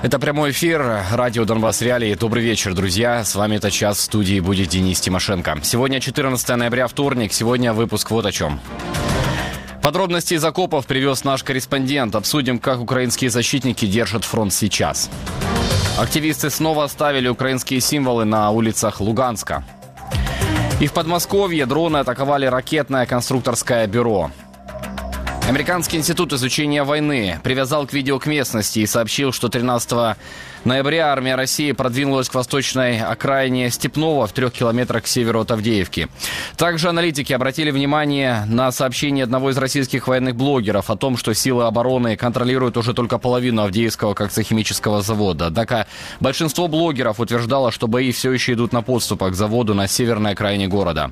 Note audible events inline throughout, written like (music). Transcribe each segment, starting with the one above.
Это прямой эфир радио Донбасс Реалии. Добрый вечер, друзья. С вами этот час в студии будет Денис Тимошенко. Сегодня 14 ноября, вторник. Сегодня выпуск вот о чем. Подробности из окопов привез наш корреспондент. Обсудим, как украинские защитники держат фронт сейчас. Активисты снова оставили украинские символы на улицах Луганска. И в Подмосковье дроны атаковали ракетное конструкторское бюро. Американский институт изучения войны привязал к видео к местности и сообщил, что 13 ноября армия России продвинулась к восточной окраине Степного в трех километрах к северу от Авдеевки. Также аналитики обратили внимание на сообщение одного из российских военных блогеров о том, что силы обороны контролируют уже только половину Авдеевского коксохимического завода. Однако большинство блогеров утверждало, что бои все еще идут на подступах к заводу на северной окраине города.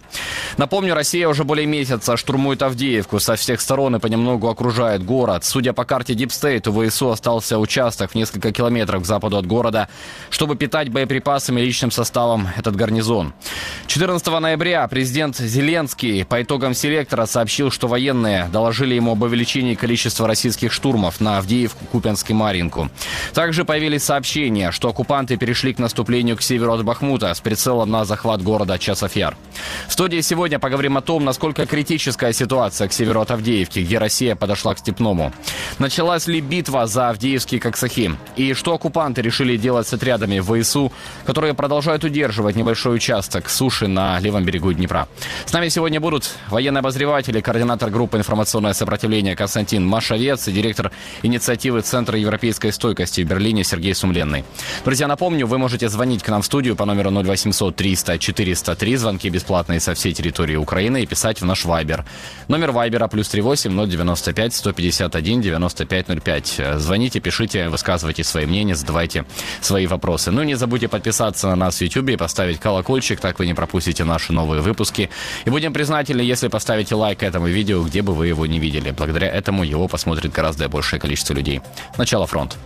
Напомню, Россия уже более месяца штурмует Авдеевку со всех сторон и понемногу окружает город. Судя по карте Deep State, у ВСУ остался участок в несколько километров к западу от города, чтобы питать боеприпасами и личным составом этот гарнизон. 14 ноября президент Зеленский по итогам селектора сообщил, что военные доложили ему об увеличении количества российских штурмов на Авдеевку, Купянск и Маринку. Также появились сообщения, что оккупанты перешли к наступлению к северу от Бахмута с прицелом на захват города Часофьяр. В студии сегодня поговорим о том, насколько критическая ситуация к северу от Авдеевки, где Россия подошла к Степному. Началась ли битва за Авдеевский Коксахим? И что оккупанты решили делать с отрядами ВСУ, которые продолжают удерживать небольшой участок суши на левом берегу Днепра. С нами сегодня будут военные обозреватели, координатор группы «Информационное сопротивление» Константин Машовец и директор инициативы Центра европейской стойкости в Берлине Сергей Сумленный. Друзья, напомню, вы можете звонить к нам в студию по номеру 0800 300 403, звонки бесплатные со всей территории Украины и писать в наш Вайбер. Номер Вайбера плюс 38 095 151 9505. Звоните, пишите, высказывайте свои мнения, задавайте задавайте свои вопросы. Ну, не забудьте подписаться на нас в YouTube и поставить колокольчик, так вы не пропустите наши новые выпуски. И будем признательны, если поставите лайк этому видео, где бы вы его не видели. Благодаря этому его посмотрит гораздо большее количество людей. Начало фронт.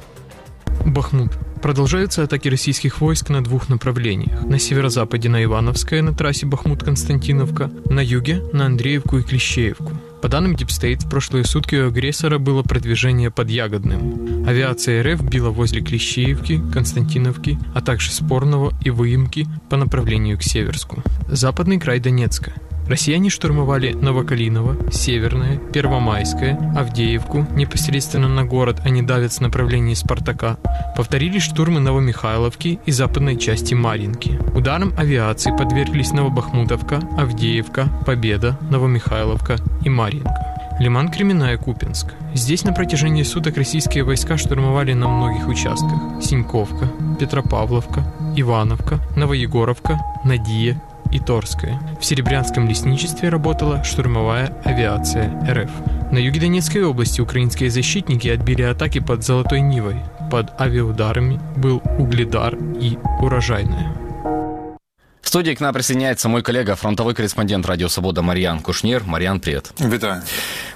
Бахмут. Продолжаются атаки российских войск на двух направлениях. На северо-западе на Ивановское на трассе Бахмут-Константиновка, на юге на Андреевку и Клещеевку. По данным Deep State, в прошлые сутки у агрессора было продвижение под Ягодным. Авиация РФ била возле Клещеевки, Константиновки, а также Спорного и Выемки по направлению к Северску. Западный край Донецка. Россияне штурмовали Новокалиново, Северное, Первомайское, Авдеевку, непосредственно на город они давят с направления Спартака. Повторили штурмы Новомихайловки и западной части Маринки. Ударом авиации подверглись Новобахмутовка, Авдеевка, Победа, Новомихайловка и Маринка. Лиман Кременная, Купинск. Здесь на протяжении суток российские войска штурмовали на многих участках. Синьковка, Петропавловка, Ивановка, Новоегоровка, Надия, и Торское. В Серебрянском лесничестве работала штурмовая авиация РФ. На юге Донецкой области украинские защитники отбили атаки под Золотой Нивой. Под авиаударами был Угледар и Урожайная. В студии к нам присоединяется мой коллега, фронтовой корреспондент «Радио Свобода» Марьян Кушнир. Марьян, привет. Витаю.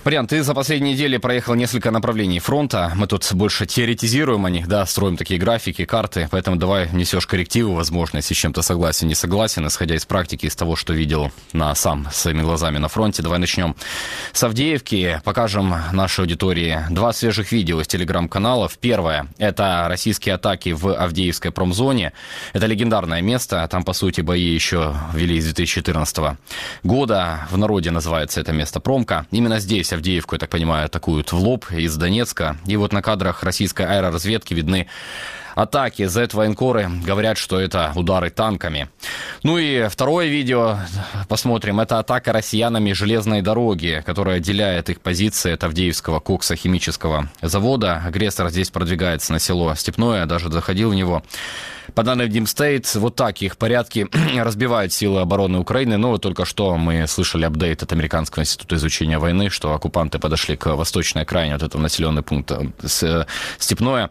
Марьян, ты за последние недели проехал несколько направлений фронта. Мы тут больше теоретизируем о них, да, строим такие графики, карты, поэтому давай несешь коррективы, возможно, если с чем-то согласен, не согласен, исходя из практики, из того, что видел на сам своими глазами на фронте. Давай начнем с Авдеевки, покажем нашей аудитории два свежих видео из телеграм-каналов. Первое – это российские атаки в Авдеевской промзоне. Это легендарное место, там, по сути, бои еще вели с 2014 года. В народе называется это место Промка. Именно здесь Авдеевку, я так понимаю, атакуют в лоб из Донецка. И вот на кадрах российской аэроразведки видны атаки Z-военкоры говорят, что это удары танками. Ну и второе видео посмотрим. Это атака россиянами железной дороги, которая отделяет их позиции от Авдеевского коксохимического завода. Агрессор здесь продвигается на село Степное, даже заходил в него. По данным Димстейт, вот так их порядки (clears throat) разбивают силы обороны Украины. Но вот только что мы слышали апдейт от Американского института изучения войны, что оккупанты подошли к восточной окраине от этого населенного пункта э, Степное.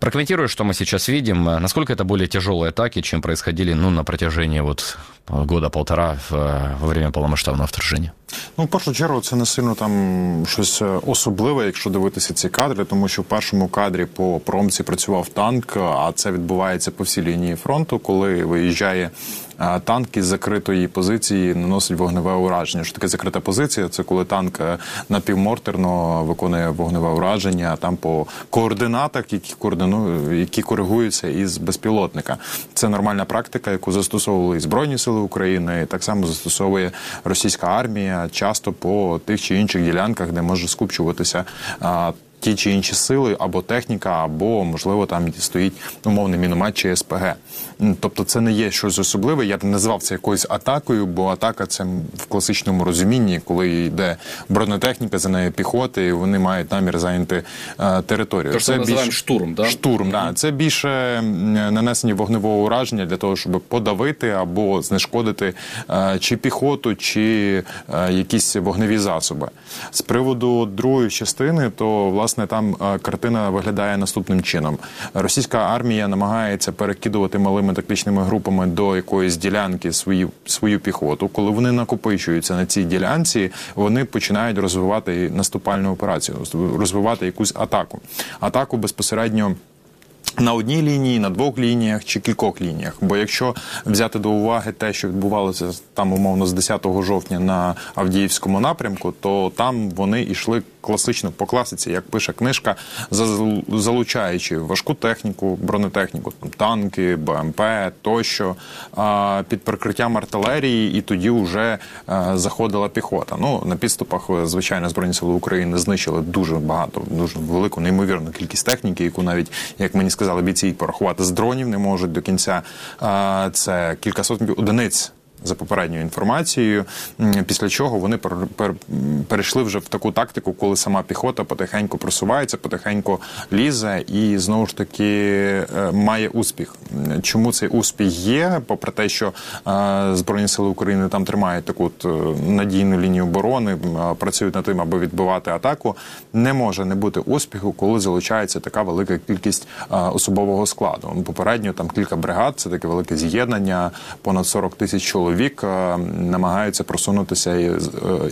Прокомментирую, что мы сейчас видим. Насколько это более тяжелые атаки, чем происходили ну, на протяжении вот года-полтора во время повномасштабного вторження? Ну, в першу чергу, це не сильно там щось особливе, якщо дивитися ці кадри, тому що в першому кадрі по промці працював танк, а це відбувається по всій лінії фронту, коли виїжджає танк із закритої позиції наносить вогневе ураження. Що таке закрита позиція? Це коли танк е, напівмортерно виконує вогневе ураження там по координатах, які координу, які коригуються із безпілотника. Це нормальна практика, яку застосовували і збройні сили України. і Так само застосовує російська армія часто по тих чи інших ділянках, де може скупчуватися ті чи інші сили, або техніка, або можливо там стоїть умовний міномет чи СПГ. Тобто, це не є щось особливе. Я б не назвав це якоюсь атакою, бо атака це в класичному розумінні, коли йде бронетехніка за нею піхоти, і вони мають намір зайняти е, територію. Тож це більш... штурм, да? штурм. Mm -hmm. Да. Це більше нанесення вогневого ураження для того, щоб подавити або знешкодити е, чи піхоту, чи е, якісь вогневі засоби. З приводу другої частини, то власне власне там е, картина виглядає наступним чином: російська армія намагається перекидувати малими тактичними групами до якоїсь ділянки свою свою піхоту. Коли вони накопичуються на цій ділянці, вони починають розвивати наступальну операцію, розвивати якусь атаку. Атаку безпосередньо. На одній лінії, на двох лініях чи кількох лініях. Бо якщо взяти до уваги те, що відбувалося там умовно з 10 жовтня на Авдіївському напрямку, то там вони йшли класично по класиці, як пише книжка, залучаючи важку техніку, бронетехніку, там танки, БМП тощо під прикриттям артилерії, і тоді вже заходила піхота. Ну на підступах, звичайно, збройні сили України знищили дуже багато, дуже велику, неймовірну кількість техніки, яку навіть як мені сказали, бійці порахувати з дронів не можуть до кінця. Це кількасот одиниць за попередньою інформацією. Після чого вони перейшли вже в таку тактику, коли сама піхота потихеньку просувається, потихеньку лізе і знову ж таки е, має успіх. Чому цей успіх є? Попри те, що е, збройні сили України там тримають таку е, надійну лінію оборони, працюють над тим, аби відбивати атаку, не може не бути успіху, коли залучається така велика кількість особового складу. Попередньо там кілька бригад, це таке велике з'єднання, понад 40 тисяч чоловік чоловік е, намагаються просунутися і, е,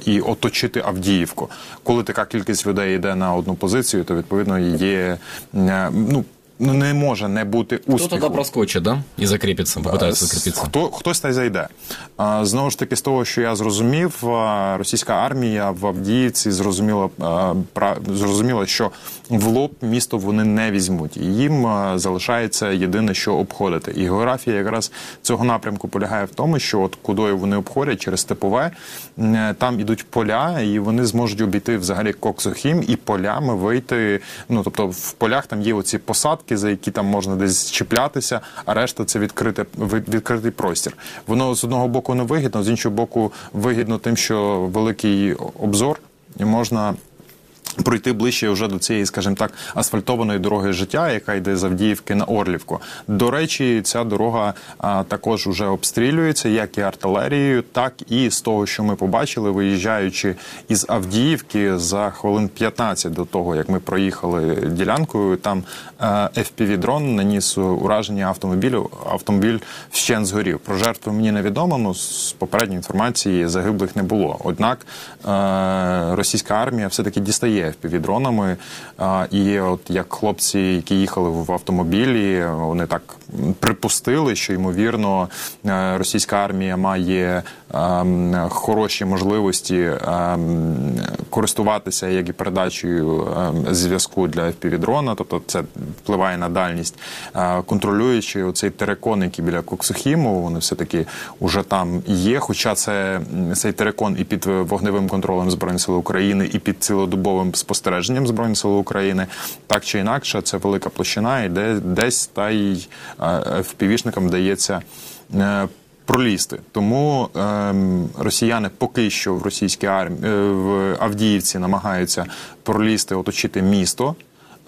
і оточити Авдіївку. Коли така кількість людей йде на одну позицію, то відповідно є е, ну ну не може не бути успіху. Хто тоді проскочить, да? І закріпиться, попитається закріпитися. Хто хтось та й зайде. Знову ж таки, з того, що я зрозумів, російська армія в Авдіївці зрозуміла зрозуміла, що в лоб місто вони не візьмуть. І їм залишається єдине, що обходити. І географія якраз цього напрямку полягає в тому, що от кудою вони обходять через степове, там ідуть поля, і вони зможуть обійти взагалі Коксохім і полями вийти. Ну тобто в полях там є оці посадки ділянки, за які там можна десь чіплятися, а решта це відкрите відкритий простір. Воно з одного боку не вигідно, з іншого боку, вигідно тим, що великий обзор і можна Пройти ближче вже до цієї, скажімо так, асфальтованої дороги життя, яка йде з Авдіївки на Орлівку. До речі, ця дорога а, також вже обстрілюється, як і артилерією, так і з того, що ми побачили, виїжджаючи із Авдіївки за хвилин 15 до того, як ми проїхали ділянкою. Там fpv дрон наніс ураження автомобілю. Автомобіль вщен згорів. Про жертву мені невідомо. Ну з попередньої інформації загиблих не було. Однак е, російська армія все таки дістає є FPV-дронами. І от як хлопці, які їхали в автомобілі, вони так припустили, що ймовірно е, російська армія має хороші можливості ем, користуватися як і передачею ем, зв'язку для FPV-дрона, тобто це впливає на дальність, е, контролюючи оцей терекон, який біля Коксохіму, вони все таки вже там є. Хоча це цей терекон і під вогневим контролем збройних сил України, і під цілодобовим спостереженням збройних сил України, так чи інакше, це велика площина, і де десь та й впівішникам вдається е, пролізти. Тому е, росіяни поки що в російській армії е, в Авдіївці намагаються пролізти, оточити місто.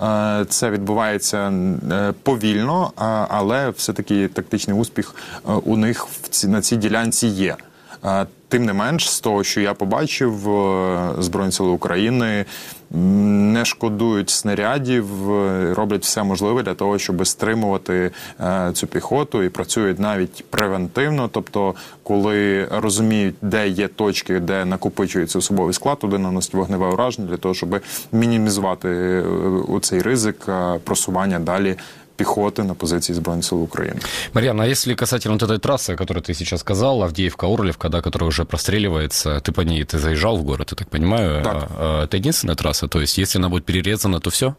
Е, це відбувається повільно, але все таки тактичний успіх у них на цій ділянці є. Тим не менш, з того, що я побачив, Збройні сили України не шкодують снарядів, е, роблять все можливе для того, щоб стримувати е, цю піхоту і працюють навіть превентивно. Тобто, коли розуміють, де є точки, де накопичується особовий склад, туди наносять вогневе ураження для того, щоб мінімізувати е, цей ризик е, просування далі пехоты на позиции Збройных сил Украины. Марьяна, а если касательно вот этой трассы, о которой ты сейчас сказал, Авдеевка, Орлевка, да, которая уже простреливается, ты по ней ты заезжал в город, я так понимаю? Так. А, это единственная трасса? То есть, если она будет перерезана, то все?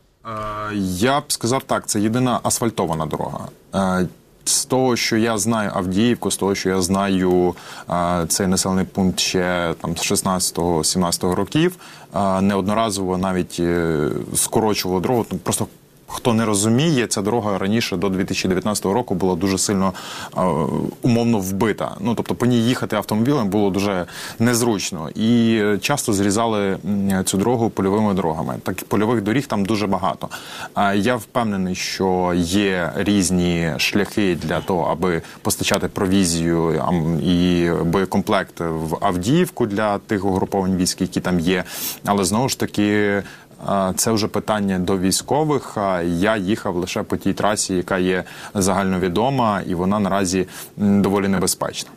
Я б сказав так, це єдина асфальтована дорога. Е, З того, що я знаю Авдіївку, з того, що я знаю е, цей населений пункт ще там з 16-17 років, е, неодноразово навіть е, скорочували дорогу. Ну, Просто хто не розуміє, ця дорога раніше до 2019 року була дуже сильно е, умовно вбита. Ну тобто по ній їхати автомобілем було дуже незручно і часто зрізали цю дорогу польовими дорогами. Так польових доріг там дуже багато. А я впевнений, що є різні шляхи для того, аби постачати провізію і боєкомплект в Авдіївку для тих угруповань військ, які там є. Але знову ж таки. А, Це вже питання до військових. А Я їхав лише по тій трасі, яка є загальновідома, і вона наразі м, доволі небезпечна.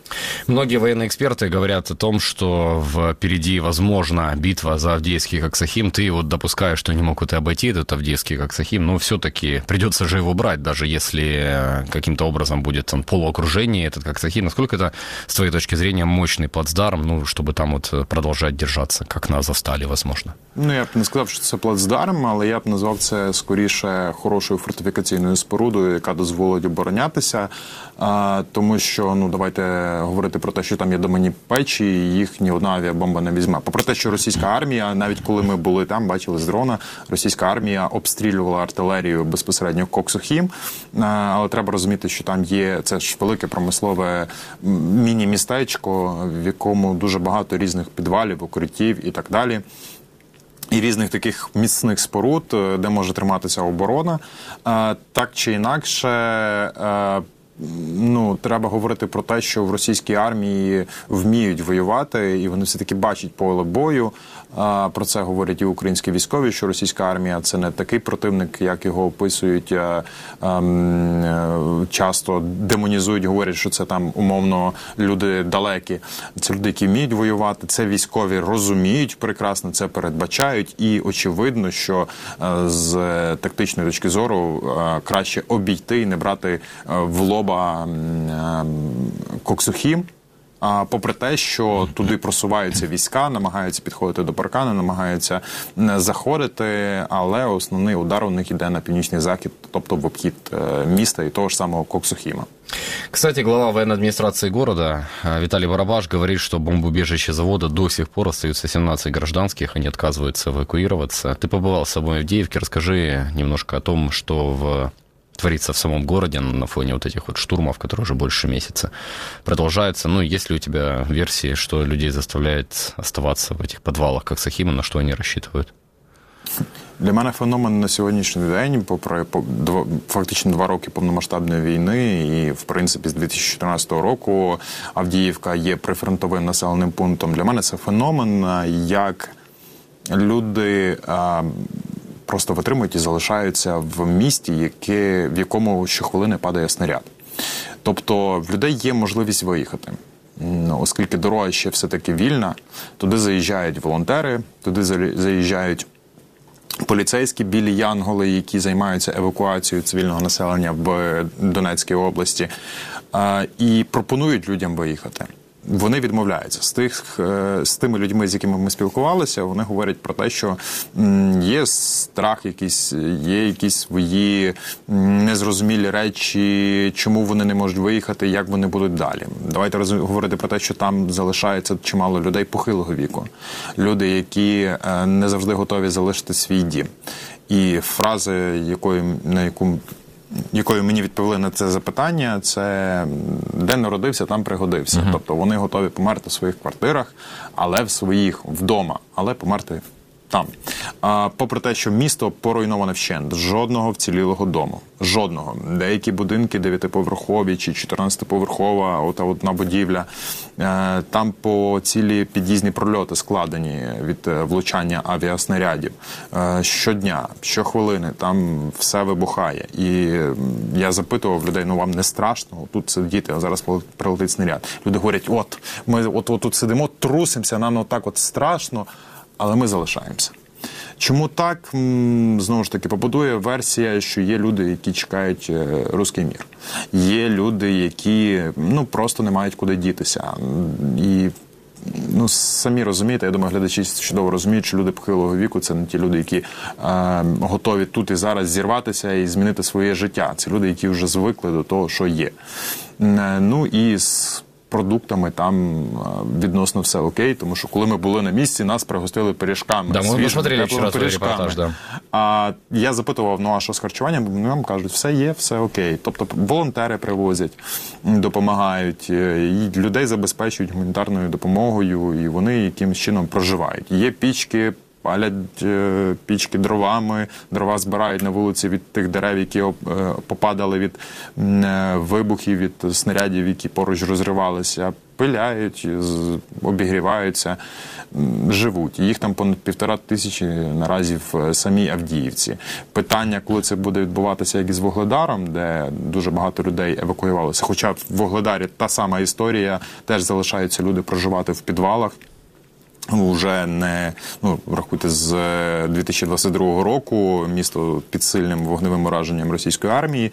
Многие военные эксперты говорят о том, что впереди, возможно, битва за Авдеевский Коксахим. Ты вот допускаешь, что не могут и обойти этот Авдеевский Коксахим, но все-таки придется же его брать, даже если э, каким-то образом будет там полуокружение этот Коксахим. Насколько это, с твоей точки зрения, мощный плацдарм, ну, чтобы там вот э, продолжать держаться, как на Азовстале, возможно? Ну я б не сказав, що це плацдарм, але я б назвав це скоріше хорошою фортифікаційною спорудою, яка дозволить оборонятися. А, тому що ну давайте говорити про те, що там є домені печі, і їх ні одна авіабомба не візьме. Попри те, що російська армія, навіть коли ми були там, бачили з дрона, російська армія обстрілювала артилерію безпосередньо Коксухім. А, але треба розуміти, що там є це ж велике промислове міні-містечко, в якому дуже багато різних підвалів, укриттів і так далі і різних таких міцних споруд, е, де може триматися оборона. Е, Так чи інакше. е, Ну, треба говорити про те, що в російській армії вміють воювати, і вони все таки бачать поле бою. Про це говорять і українські військові, що російська армія це не такий противник, як його описують. е, ем, е, Часто демонізують, говорять, що це там умовно люди далекі. Це люди, які вміють воювати. Це військові розуміють прекрасно, це передбачають, і очевидно, що е, з тактичної точки зору краще обійти і не брати в лоба Коксухім. А попри те, що туди просуваються війська, намагаються підходити до паркану, намагаються м, заходити, але основний удар у них іде на північний захід, тобто в обхід е, міста і того ж самого Коксухіма. Кстати, глава военной администрации города э, Виталий Барабаш говорит, что бомбоубежище завода до сих пор остаются 17 гражданских, они отказываются эвакуироваться. Ты побывал с собой в Авдеевке, расскажи немножко о том, что в творится в самом городе на фоне вот этих вот штурмов, которые уже больше месяца продолжаются. Ну, есть ли у тебя версии, что людей заставляет оставаться в этих подвалах, как Сахима, на что они рассчитывают? Для мене феномен на сьогоднішній день, попри по- дво- фактично два роки повномасштабної війни, і в принципі з 2014 року Авдіївка є прифронтовим населеним пунктом. Для мене це феномен, а, як люди а, просто витримують і залишаються в місті, яке, в якому щохвилини падає снаряд. Тобто в людей є можливість виїхати. Ну, Оскільки дорога ще все-таки вільна, туди заїжджають волонтери, туди заїжджають поліцейські білі янголи, які займаються евакуацією цивільного населення в Донецькій області, і пропонують людям виїхати. Вони відмовляються з тих е, з тими людьми, з якими ми спілкувалися. Вони говорять про те, що є страх, якийсь, є якісь свої незрозумілі речі, чому вони не можуть виїхати, як вони будуть далі. Давайте роз- говорити про те, що там залишається чимало людей похилого віку, люди, які е, не завжди готові залишити свій дім. І фрази, якою на яку якою мені відповіли на це запитання, це м, де народився, там пригодився. Тобто вони готові померти в своїх квартирах, але в своїх вдома, але померти там. А, Попри те, що місто поруйноване вщент, жодного вцілілого дому. Жодного. Деякі будинки дев'ятиповерхові чи 14-поверхова, ота одна будівля. Е, там по цілі під'їзні прольоти складені від е, влучання авіаснарядів. Е, щодня, щохвилини, там все вибухає. І я запитував людей: ну вам не страшно? Тут сидіти, а зараз прилетить снаряд. Люди говорять: от ми от, от тут сидимо, трусимося, нам отак от страшно але ми залишаємося. Чому так знову ж таки побудує версія, що є люди, які чекають е, руський мір, є люди, які ну просто не мають куди дітися, і ну самі розумієте, я думаю, глядачі чудово розуміють, що люди похилого віку це не ті люди, які е, готові тут і зараз зірватися і змінити своє життя. Це люди, які вже звикли до того, що є. Е, ну і продуктами там відносно все окей, тому що коли ми були на місці, нас пригостили пиріжками. Да, ми посмотрели вчора репортаж, да. А я запитував, ну а що з харчуванням? Нам кажуть, все є, все окей. Тобто волонтери привозять, допомагають, е, і людей забезпечують гуманітарною допомогою, і вони якимось чином проживають. Є пічки палять е, пічки дровами, дрова збирають на вулиці від тих дерев, які е, попадали від е, вибухів, від снарядів, які поруч розривалися. Пиляють, обігріваються, живуть. Їх там понад півтора тисячі наразі в самій Авдіївці. Питання, коли це буде відбуватися, як із Вогледаром, де дуже багато людей евакуювалося. Хоча в Вогледарі та сама історія, теж залишаються люди проживати в підвалах. Уже не ну рахуйте з 2022 е, року місто під сильним вогневим ураженням російської армії,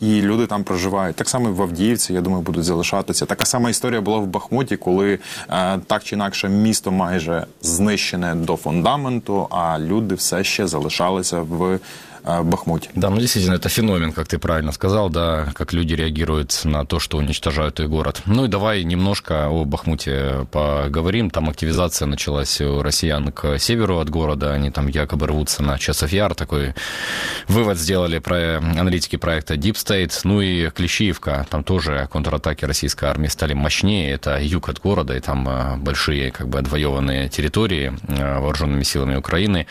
і люди там проживають. Так само в Авдіївці, я думаю, будуть залишатися. Така сама історія була в Бахмуті, коли е, так чи інакше місто майже знищене до фундаменту, а люди все ще залишалися в. Э, Бахмуте. Да, ну действительно, это феномен, как ты правильно сказал, да, как люди реагируют на то, что уничтожают их город. Ну и давай немножко о Бахмуте поговорим. Там активизация началась у россиян к северу от города. Они там якобы рвутся на Часов Яр. Такой вывод сделали про аналитики проекта Deep State. Ну и Клещиевка. Там тоже контратаки российской армии стали мощнее. Это юг от города, и там э, большие как бы отвоеванные территории э, вооруженными силами Украины.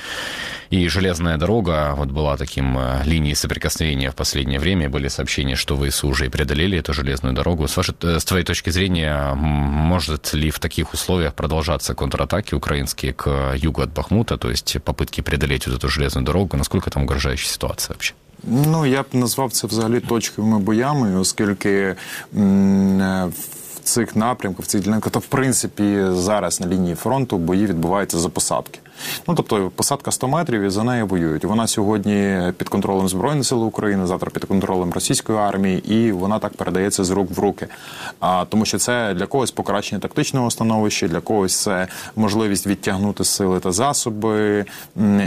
И железная дорога вот была таким э, линией соприкосновения в последнее время. Были сообщения, что ВСУ уже и преодолели эту железную дорогу. С, вашей, э, с твоей точки зрения, может ли в таких условиях продолжаться контратаки украинские к югу от Бахмута, то есть попытки преодолеть вот эту железную дорогу? Насколько там угрожающая ситуация вообще? Ну, я б назвав це взагалі точковими боями, оскільки м- е, в цих напрямках, в цих ділянках, то в принципі зараз на лінії фронту бої відбуваються за посадки. Ну тобто посадка 100 метрів і за нею воюють. Вона сьогодні під контролем збройних сил України, завтра під контролем російської армії, і вона так передається з рук в руки. А тому, що це для когось покращення тактичного становища, для когось це можливість відтягнути сили та засоби,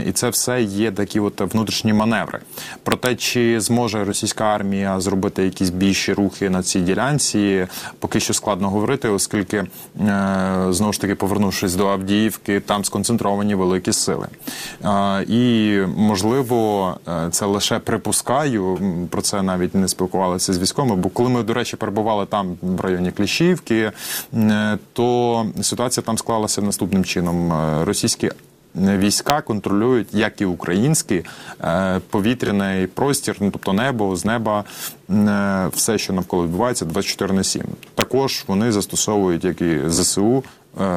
і це все є такі от внутрішні маневри. Про те, чи зможе російська армія зробити якісь більші рухи на цій ділянці, поки що складно говорити, оскільки е, знову ж таки повернувшись до Авдіївки, там сконцентровані великі сили. І можливо, е, це лише припускаю. Про це навіть не спілкувалися з військовими. Бо коли ми, до речі, перебували там в районі Кліщівки, е, то ситуація там склалася наступним чином: е, російські. Війська контролюють, як і українські, повітряний простір, ну тобто небо з неба, все, що навколо відбувається, 24 на 7. Також вони застосовують як і зсу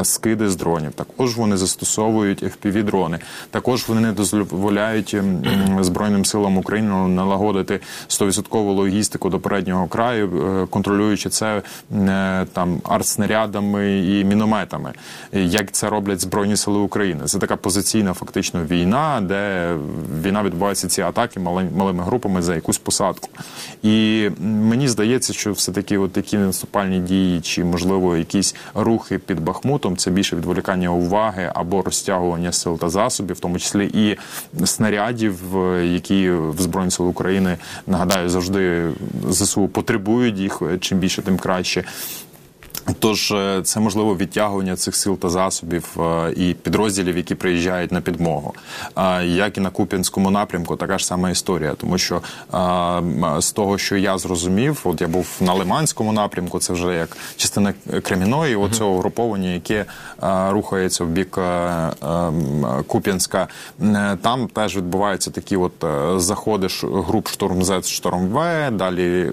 скиди з дронів. Також вони застосовують fpv дрони. Також вони не дозволяють ем, збройним силам України налагодити 100% логістику до переднього краю, е, контролюючи це е, там артснарядами і мінометами. Як це роблять збройні сили України? Це така позиційна фактично війна, де війна відбувається ці атаки малими групами за якусь посадку. І мені здається, що все таки от такі наступальні дії, чи можливо якісь рухи під Бахмут, Бахмутом. Це більше відволікання уваги або розтягування сил та засобів, в тому числі і снарядів, які в збройні сили України нагадаю завжди зсу потребують їх. Чим більше, тим краще. Тож е, це можливо відтягування цих сил та засобів е, і підрозділів, які приїжджають на підмогу. Е, Як і на Куп'янському напрямку, така ж сама історія, тому що з того, що я зрозумів, от я був на Лиманському напрямку, це вже як частина Креміної, оцього угруповання, яке рухається в бік Куп'янська. Там теж відбуваються такі от заходи груп штурм З, штурм В, далі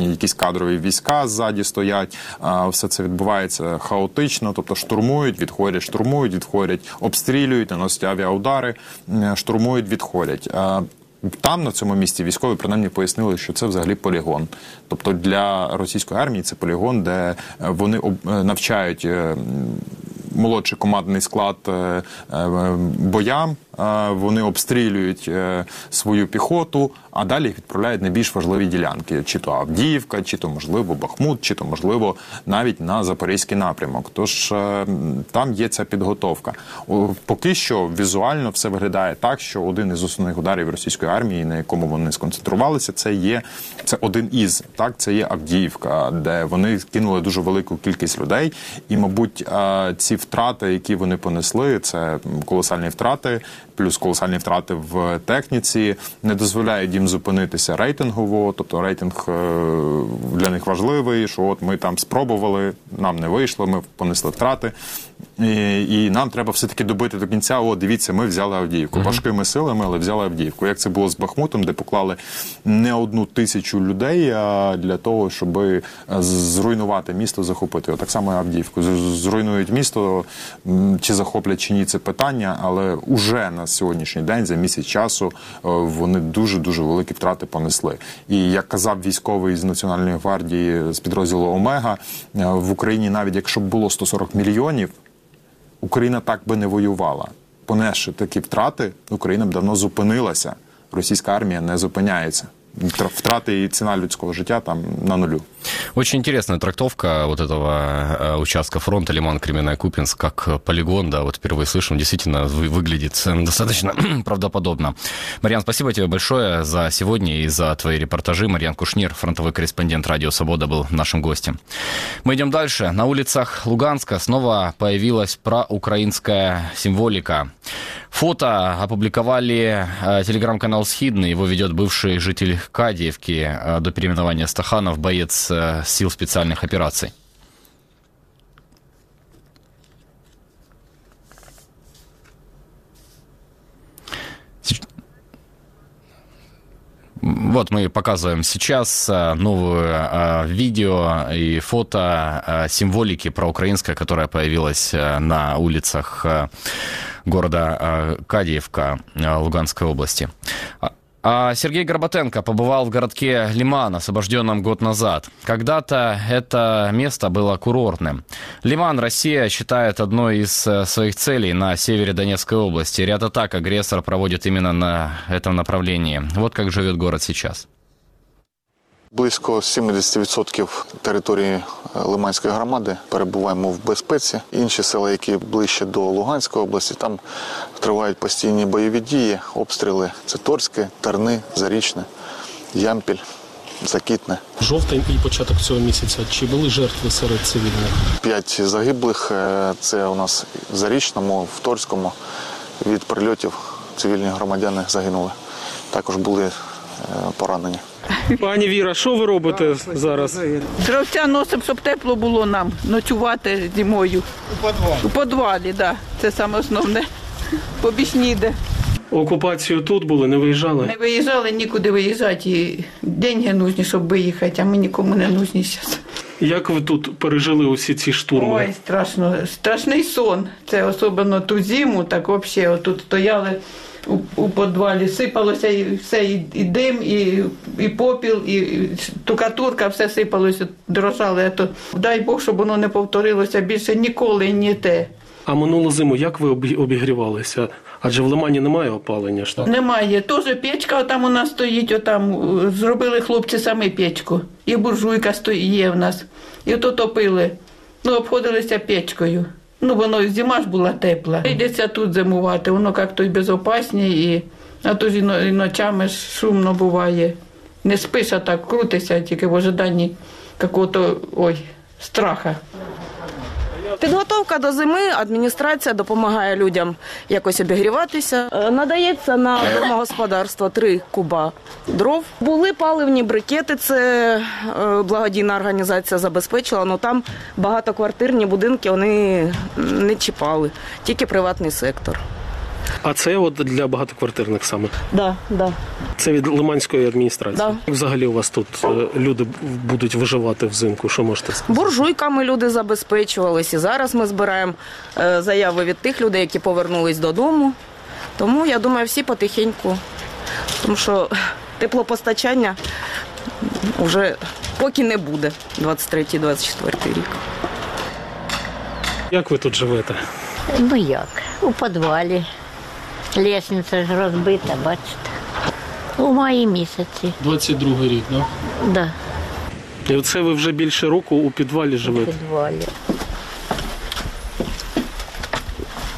якісь кадрові війська ззаді стоять. Все це це відбувається хаотично, тобто штурмують, відходять, штурмують, відходять, обстрілюють, наносять авіаудари, штурмують, відходять. Там на цьому місці військові принаймні пояснили, що це взагалі полігон. Тобто для російської армії це полігон, де вони навчають е, молодший командний склад е, е, боям. Вони обстрілюють свою піхоту, а далі їх відправляють на більш важливі ділянки: чи то Авдіївка, чи то можливо Бахмут, чи то можливо навіть на запорізький напрямок. Тож там є ця підготовка. Поки що візуально все виглядає так, що один із основних ударів російської армії, на якому вони сконцентрувалися, це є це один із так. Це є Авдіївка, де вони кинули дуже велику кількість людей, і, мабуть, ці втрати, які вони понесли, це колосальні втрати, Плюс колосальні втрати в техніці, не дозволяють їм зупинитися рейтингово. Тобто рейтинг е, для них важливий. Що от ми там спробували, нам не вийшло, ми понесли втрати. І і нам треба все-таки добити до кінця. О, дивіться, ми взяли Авдіївку. Важкими силами, але взяли Авдіївку. Як це було з Бахмутом, де поклали не одну тисячу людей а для того, щоб е, зруйнувати місто, захопити. От так само Авдіївку. Зруйнують місто чи захоплять, чи ні, це питання, але уже на сьогоднішній день, за місяць часу, е, вони дуже дуже великі втрати понесли. І як казав військовий з національної гвардії з підрозділу Омега е, в Україні, навіть якщо б було 140 мільйонів. Україна так би не воювала. Понесши такі втрати, Україна б давно зупинилася. Російська армія не зупиняється. втраты и цена людского життя там на нулю. Очень интересная трактовка вот этого э, участка фронта Лиман Кременная Купинск как полигон, да, вот впервые слышим, действительно выглядит э, достаточно (clears throat) правдоподобно. Марьян, спасибо тебе большое за сегодня и за твои репортажи. Марьян Кушнир, фронтовой корреспондент Радио Свобода, был нашим гостем. Мы идем дальше. На улицах Луганска снова появилась проукраинская символика. Фото опубликовали э, телеграм-канал «Схидный». Его ведет бывший житель Кадиевки э, до переименования Стаханов, боец э, сил специальных операций. Вот мы показываем сейчас новое видео и фото символики проукраинской, которая появилась на улицах города Кадиевка Луганской области. А Сергей Горбатенко побывал в городке Лиман, освобожденном год назад. Когда-то это место было курортным. Лиман Россия считает одной из э, своих целей на севере Донецкой области. Ряд атак агрессор проводит именно на этом направлении. Вот как живет город сейчас. Близько 70% території е, Лиманської громади перебуваємо в безпеці. Інші села, які ближче до Луганської області, там тривають постійні бойові дії, обстріли. Це Торське, Терни, Зарічне, Ямпіль, Закітне. Жовтень і початок цього місяця. Чи були жертви серед цивільних? П'ять загиблих. Е, це у нас в Зарічному, в Торському. Від прильотів цивільні громадяни загинули. Також були е, поранені. Пані Віра, що ви робите зараз? Дровця носимо, щоб тепло було нам ночувати зимою. У підвалі? У підвалі, так. Да. Це саме основне. (laughs) Побіч ніде. Окупацію тут були, не виїжджали? Не виїжджали, нікуди виїжджати. І деньги нужні, щоб виїхати, а ми нікому не нужні зараз. Як ви тут пережили усі ці штурми? Ой, страшно, страшний сон. Це особливо ту зиму, так взагалі тут стояли у, у підвалі сипалося і все, і, і дим, і і попіл, і, тукатурка, все сипалося, дрожали. То дай Бог, щоб воно не повторилося більше ніколи ні те. А минулу зиму як ви обігрівалися? Адже в Лимані немає опалення ж так? Немає. Теж печка там у нас стоїть, отам зробили хлопці самі печку. І буржуйка стоїть є в нас. І ото топили. Ну, обходилися печкою. Ну, воно зима ж була тепла. Йдеться тут зимувати, воно як-то й безпечніше, і а то ж і ночами шумно буває. Не спиш, а так крутися, тільки в ожиданні якого-то ой, страха. Підготовка до зими, адміністрація допомагає людям якось обігріватися. Е, Надається на домогосподарство три куба дров. Були паливні брикети, це е, благодійна організація забезпечила, але там багатоквартирні будинки вони не чіпали, тільки приватний сектор. А це от для багатоквартирних саме. Да, да. Це від Лиманської адміністрації. Да. Взагалі у вас тут е, люди будуть виживати взимку. Що можете сказати? Буржуйками люди забезпечувались. І зараз ми збираємо е, заяви від тих людей, які повернулись додому. Тому я думаю, всі потихеньку. Тому що теплопостачання вже поки не буде 23-24 рік. Як ви тут живете? Ну як? У підвалі. Лісниця ж розбита, бачите. У маї місяці. 22 рік, да? Да, І оце ви вже більше року у підвалі живете? у підвалі.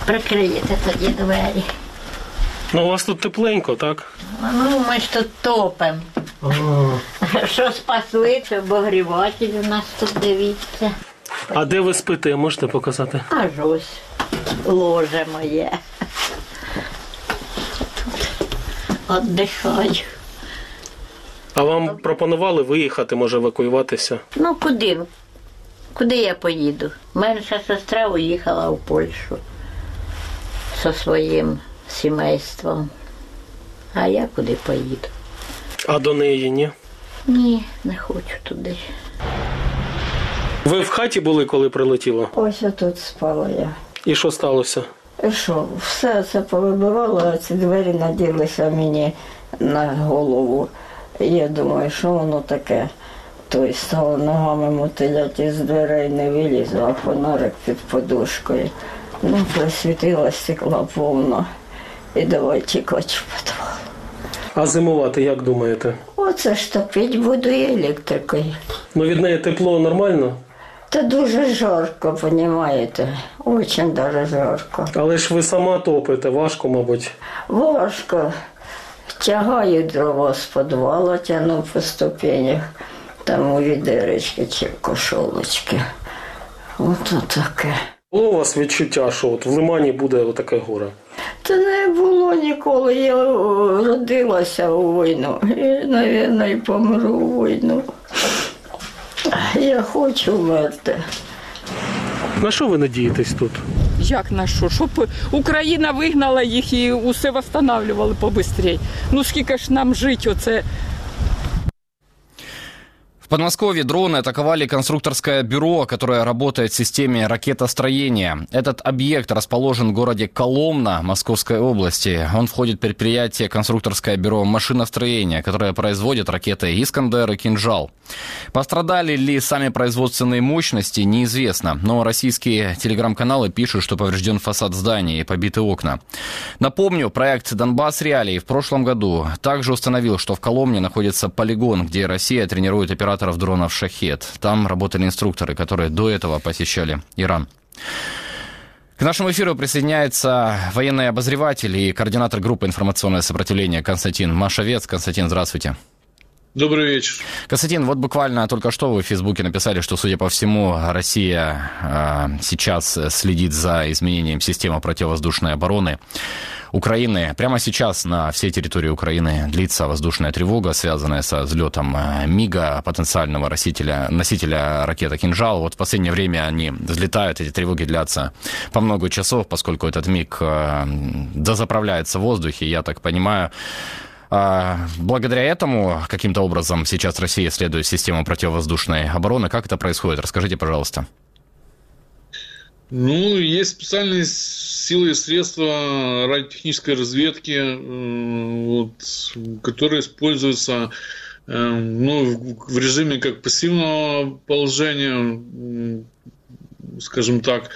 Прикриєте тоді двері. Ну у вас тут тепленько, так? Ну, ми ж тут топимо. Що спасли, це обогріватель у нас тут дивіться. А де ви спите, можете показати? Аж ось ложе моє. Отдихаю. А вам пропонували виїхати, може евакуюватися? Ну куди? Куди я поїду? Менша сестра уїхала в Польщу зі своїм сімейством. А я куди поїду? А до неї ні. Ні, не хочу туди. Ви в хаті були, коли прилетіло? Ось отут спала я. І що сталося? І що, все це повибивало, а ці двері наділися мені на голову. І я думаю, що воно таке. Той стало ногами мотилять із дверей не вилізу, а фонарик під подушкою. Ну, присвітила стекла повно. І давай тікати в підвал. А зимувати, як думаєте? Оце ж топить буду і електрикою. Ну від неї тепло нормально, Та дуже жарко, понімаєте? Очень даже жарко. але ж ви сама топите, важко, мабуть. Важко. Тягаю дрова з підвала, тягну по ступенях. Там у відеречки чи кошолочки. Ото таке. Було у вас відчуття, що от в лимані буде отаке горе? Та не було ніколи. Я родилася у війну. І, мабуть, і помру у війну. Я хочу вмерти. На що ви надієтесь тут? Як на що? Щоб Україна вигнала їх і усе встановлювали побистрій. Ну скільки ж нам жити оце В Подмосковье дроны атаковали конструкторское бюро, которое работает в системе ракетостроения. Этот объект расположен в городе Коломна Московской области. Он входит в предприятие конструкторское бюро машиностроения, которое производит ракеты «Искандер» и «Кинжал». Пострадали ли сами производственные мощности, неизвестно. Но российские телеграм-каналы пишут, что поврежден фасад здания и побиты окна. Напомню, проект «Донбасс Реалии» в прошлом году также установил, что в Коломне находится полигон, где Россия тренирует операторов дронов «Шахет». Там работали инструкторы, которые до этого посещали Иран. К нашему эфиру присоединяется военный обозреватель и координатор группы «Информационное сопротивление» Константин Машовец. Константин, здравствуйте. Добрый вечер. Константин, вот буквально только что вы в Фейсбуке написали, что, судя по всему, Россия э, сейчас следит за изменением системы противовоздушной обороны Украины. Прямо сейчас на всей территории Украины длится воздушная тревога, связанная со взлетом э, МИГа, потенциального носителя, носителя ракеты «Кинжал». Вот в последнее время они взлетают, эти тревоги длятся по много часов, поскольку этот МИГ э, дозаправляется в воздухе, я так понимаю. А, Благодаря этому каким-то образом сейчас Россия следует систему противовоздушной обороны. Как это происходит? Расскажите, пожалуйста. Ну, есть специальные силы и средства радиотехнической разведки, вот, которые используются э, ну, в режиме как пассивного положения, скажем так,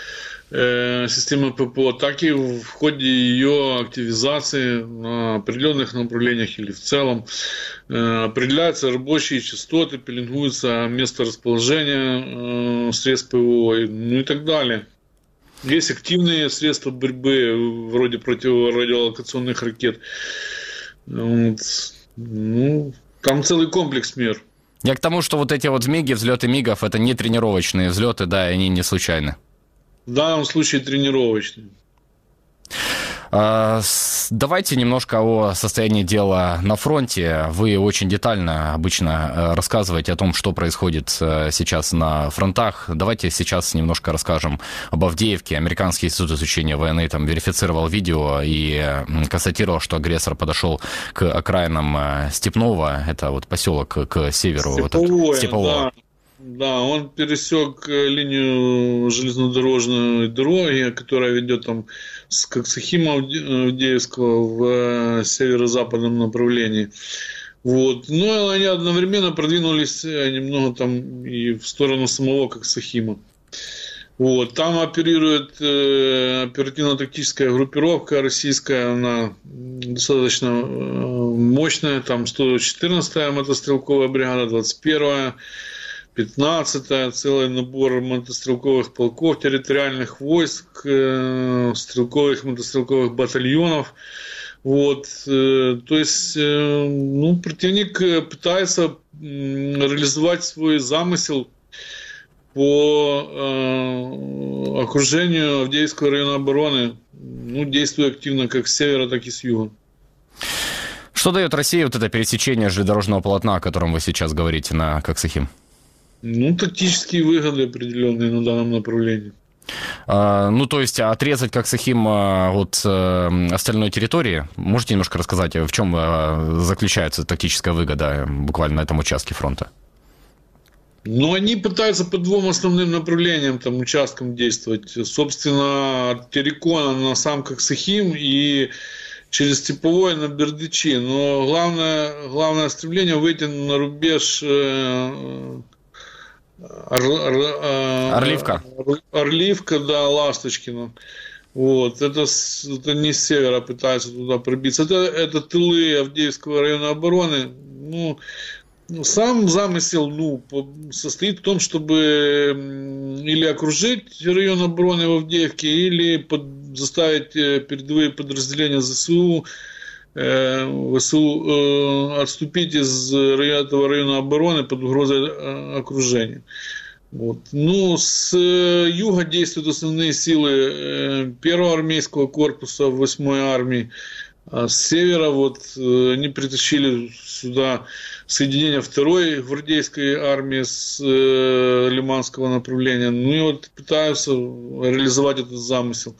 системы ППО, так и в ходе ее активизации на определенных направлениях или в целом. Э, Определяются рабочие частоты, пеленгуется место расположения э, средств ПВО, ну и так далее. Есть активные средства борьбы, э, вроде противорадиолокационных ракет. Вот. Ну, там целый комплекс мер. Я к тому, что вот эти вот МИГи, взлеты МИГов, это не тренировочные взлеты, да, и они не случайны. В данном случае тренировочный. А, давайте немножко о состоянии дела на фронте. Вы очень детально обычно э, рассказываете о том, что происходит э, сейчас на фронтах. Давайте сейчас немножко расскажем об Авдеевке. Американский институт изучения войны там верифицировал видео и констатировал, что агрессор подошел к окраинам э, Степного, это вот поселок к северу. Степовое, вот, Степового. Да. Да, он пересек линию железнодорожной дороги, которая ведет там с Коксахима Авдеевского в э, северо-западном направлении. Вот. Но ну, они одновременно продвинулись э, немного там и в сторону самого Коксахима. Вот. Там оперирует э, оперативно-тактическая группировка российская, она достаточно э, мощная, там 114-я мотострелковая бригада, 21-я 15-я, целый набор мотострелковых полков, территориальных войск, э, стрелковых мотострелковых батальонов. Вот, э, то есть, э, ну, противник пытается реализовать свой замысел по окружению Авдеевского района обороны, ну, действуя активно как с севера, так и с юга. Что дает России вот это пересечение железнодорожного полотна, о котором вы сейчас говорите на Коксахим? Ну, тактические выгоды определенные на данном направлении. А, ну, то есть отрезать как Сахим а, от э, остальной территории. Можете немножко рассказать, в чем а, заключается тактическая выгода буквально на этом участке фронта? Ну, они пытаются по двум основным направлениям, там, участкам действовать. Собственно, от Терекона на сам Коксахим и через Степовое на Бердычи. Но главное, главное стремление выйти на рубеж э, Ор, ор, ор, Орливка. Орливка, да, Ласточкина. Вот, это, это не с севера пытаются туда пробиться. Это, это тылы Авдеевского района обороны. Ну, сам замысел ну, состоит в том, чтобы или окружить район обороны в Авдеевке, или под, заставить э, передовые подразделения ЗСУ ВСУ э, отступить из этого района обороны под угрозой э, окружения. Вот. Ну, с юга действуют основные силы первого армейского корпуса 8 армии, а с севера вот они притащили сюда соединение второй гвардейской армии с лиманского направления. Ну и вот пытаются реализовать этот замысел.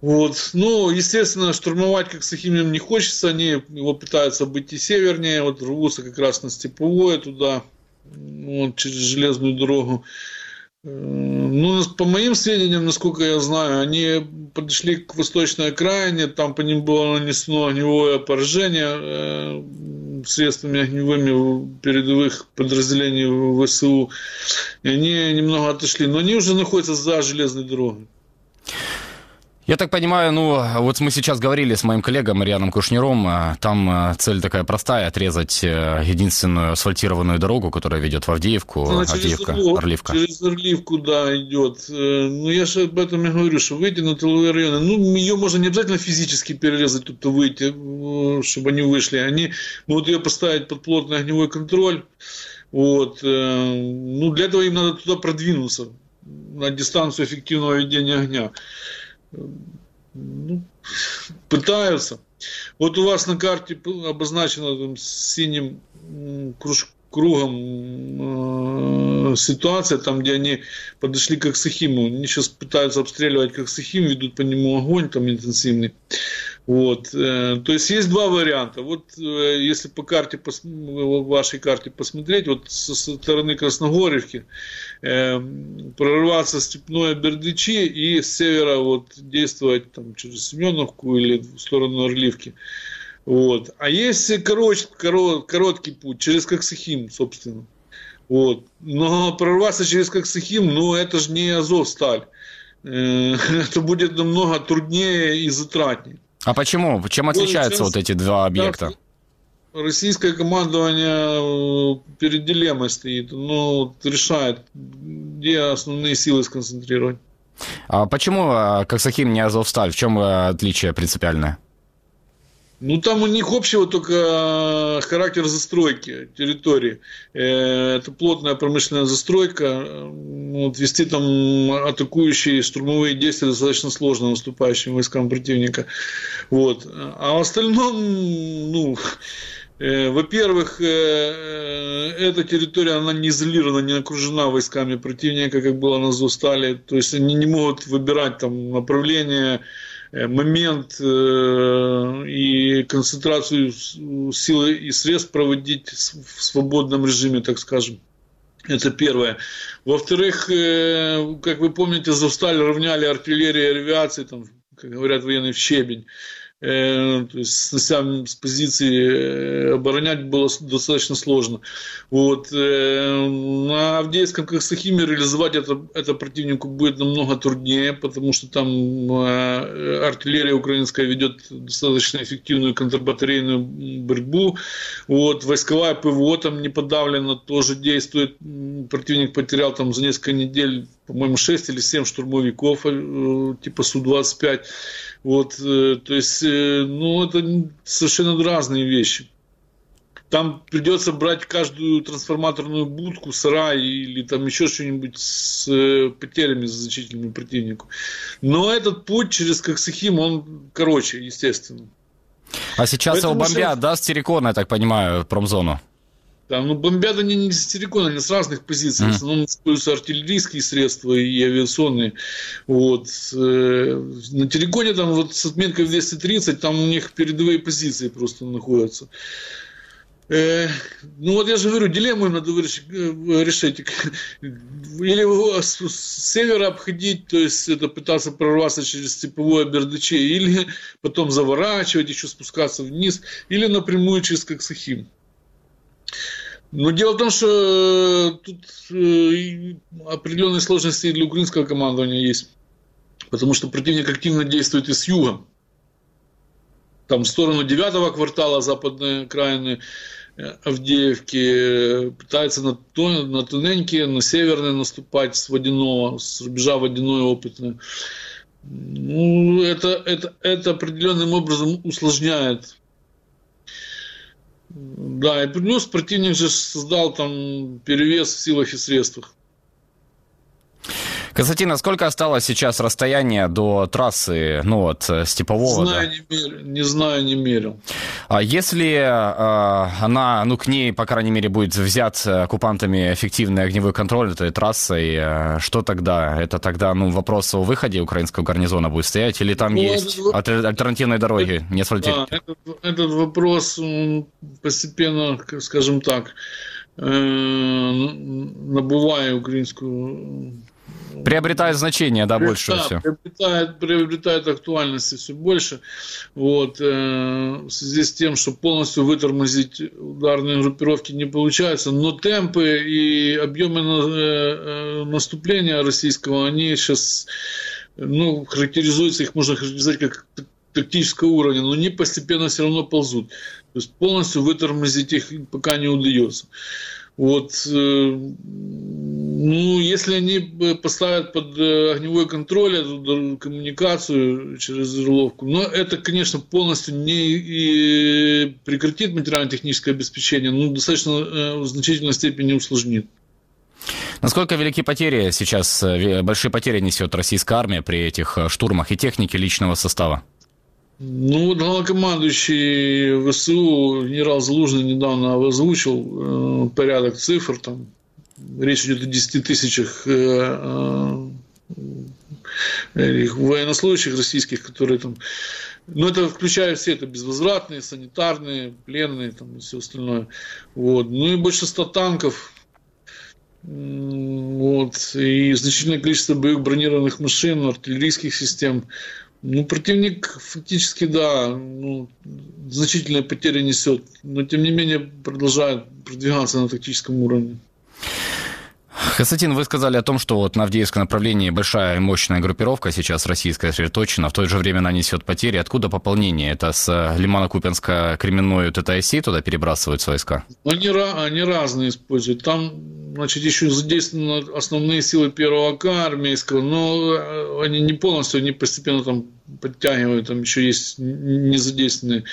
Вот. Ну, естественно, штурмовать как Сахимим не хочется, они его пытаются обойти севернее, вот рвутся как раз на Степовое туда, вот, через железную дорогу. Э, ну, по моим сведениям, насколько я знаю, они подошли к восточной окраине, там по ним было нанесено огневое поражение э, средствами огневыми передовых подразделений ВСУ, и они немного отошли, но они уже находятся за железной дорогой. Я так понимаю, ну, вот мы сейчас говорили с моим коллегой Марианом Кушнером, а, там а, цель такая простая, отрезать э, единственную асфальтированную дорогу, которая ведет в Авдеевку, Она Авдеевка, через Орливка. Через Орливку, да, идет. Э, ну, я же об этом и говорю, что выйти на тыловые районы, ну, ее можно не обязательно физически перерезать, тут выйти, э, чтобы они вышли. Они могут ее поставить под плотный огневой контроль, вот. Ну, для этого им надо туда продвинуться на дистанцию эффективного ведения огня ну, пытаются. Вот у вас на карте обозначено там, синим круж, кругом э, ситуация, там, где они подошли к Аксахиму. Они сейчас пытаются обстреливать Аксахим, ведут по нему огонь там интенсивный. Вот. Э, то есть есть два варианта. Вот э, если по карте, вашей карте посмотреть, вот со стороны Красногоревки э, прорваться степное Бердычи и с севера вот действовать там через Семеновку или в сторону Орливки. Вот. А есть короче, корот, короткий путь через Коксахим, собственно. Вот. Но прорваться через Коксахим, ну это же не Азов-сталь. (laughs) Это будет намного труднее и затратнее. А почему? Чем отличаются вот эти два объекта? Российское командование э, перед дилеммой стоит, ну, решает, где основные силы сконцентрировать. А почему э, Коксахим не Азовсталь? В чем э, отличие принципиальное? Ну, там у них общего только характер застройки территории. Э, это плотная промышленная застройка. Вот, вести там атакующие штурмовые действия достаточно сложно наступающим войскам противника. Вот. А в остальном, ну, э, во-первых, э, эта территория, она не изолирована, не окружена войсками противника, как было на Зустале. То есть они не могут выбирать там направление Э, момент э, и концентрацию силы и средств проводить в свободном режиме, так скажем. Это первое. Во-вторых, э, как вы помните, Завсталь равняли артиллерии и авиации, там, как говорят военные, в щебень. Э, снося с позиции э, оборонять было достаточно сложно. Вот. Э, на Авдеевском Коксахиме реализовать это, это противнику будет намного труднее, потому что там артиллерия украинская ведет достаточно эффективную контрбатарейную борьбу. Вот. Войсковая ПВО там не подавлена, тоже действует. Противник потерял там за несколько недель, по-моему, 6 или 7 штурмовиков типа Су-25. Вот, э, то есть, э, ну, это совершенно разные вещи. Там придется брать каждую трансформаторную будку, сарай или там еще что-нибудь с э, потерями значительными противнику. Но этот путь через Коксахим, он короче, естественно. А сейчас Поэтому его бомбят, сейчас... да, с Терекона, я так понимаю, промзону? Там, ну, бомбят они не с террикона, они с разных позиций. Mm. В основном используются артиллерийские средства и авиационные. Вот. Э, на терриконе там вот с отметкой 230, там у них передовые позиции просто находятся. Э, ну вот я же говорю, дилемму надо э, решить. (laughs) Или с, с севера обходить, то есть это пытаться прорваться через степовое Бердычи, или потом заворачивать, еще спускаться вниз, или напрямую через Коксахим. Но дело в том, что э, тут э, определенные сложности для украинского командования есть. Потому что противник активно действует и с юга. Там в сторону девятого квартала западной окраины э, Авдеевки пытается на, на тоненькие, на северные наступать с водяного, с рубежа водяной опытной. Ну, это, это, это определенным образом усложняет да, и плюс противник же создал там перевес в силах и средствах. Константин, а сколько осталось сейчас расстояние до трассы, ну вот, Степового? Не знаю, да? не, мерил, не знаю, не мерил. А если э, она, ну, к ней, по крайней мере, будет взят оккупантами эффективный огневой контроль этой трассой, э, что тогда? Это тогда, ну, вопрос о выходе украинского гарнизона будет стоять, или там ну, есть этот, альтернативные дороги, это, не Да, этот, этот вопрос постепенно, скажем так, э, набуває українську Приобретает значение, да, больше да, все. Приобретает, приобретает актуальности все больше. Вот, э, в связи с тем, что полностью вытормозить ударные группировки не получается, но темпы и объемы на, э, э наступления российского, они сейчас ну, характеризуются, их можно характеризовать как тактического уровня, но они постепенно все равно ползут. То есть полностью вытормозить их пока не удается. Вот, э, ну, если они поставят под э, огневой контроль эту коммуникацию через Орловку, но это, конечно, полностью не прекратит материально-техническое обеспечение, но достаточно э, в значительной степени усложнит. Насколько велики потери сейчас, э, большие потери несет российская армия при этих штурмах и техники личного состава? Ну, вот главнокомандующий ВСУ генерал Залужный недавно озвучил э, порядок цифр, там речь идет о 10 тысячах э, э, военнослужащих российских, которые там ну, это включает все, это безвозвратные, санитарные, пленные там, и все остальное. Вот. Ну и 100 танков, вот, и значительное количество боевых бронированных машин, артиллерийских систем. Ну, противник фактически, да, ну, значительные потери несет, но тем не менее продолжает продвигаться на тактическом уровне. Хасатин, вы сказали о том, что вот на Авдеевском направлении большая и мощная группировка сейчас российская сосредоточена, в то же время она несет потери. Откуда пополнение? Это с э, Лимано-Купенска-Кременной вот этой оси туда перебрасываются войска? Они, они разные используют. Там, значит, еще задействованы основные силы первого АК армейского, но э, они не полностью, они постепенно там подтягивают, там еще есть не задействованные.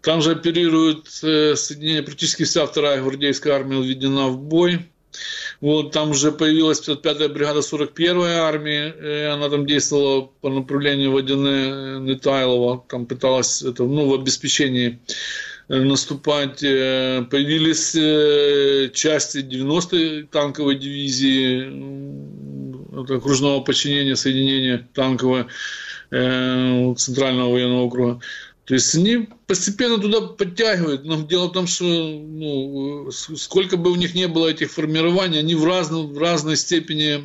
Там же оперируют э, соединения, практически вся вторая гвардейская армия введена в бой вот там уже появилась 55-я бригада 41-й армии, она там действовала по направлению Водяны Нетайлова, там пыталась это, ну, в обеспечении э, наступать. Э, появились э, части 90-й танковой дивизии, окружного подчинения соединения танкового Центрального военного округа. То есть они постепенно туда подтягивают, но дело в том, что ну, сколько бы у них не было этих формирований, они в, разно, в разной степени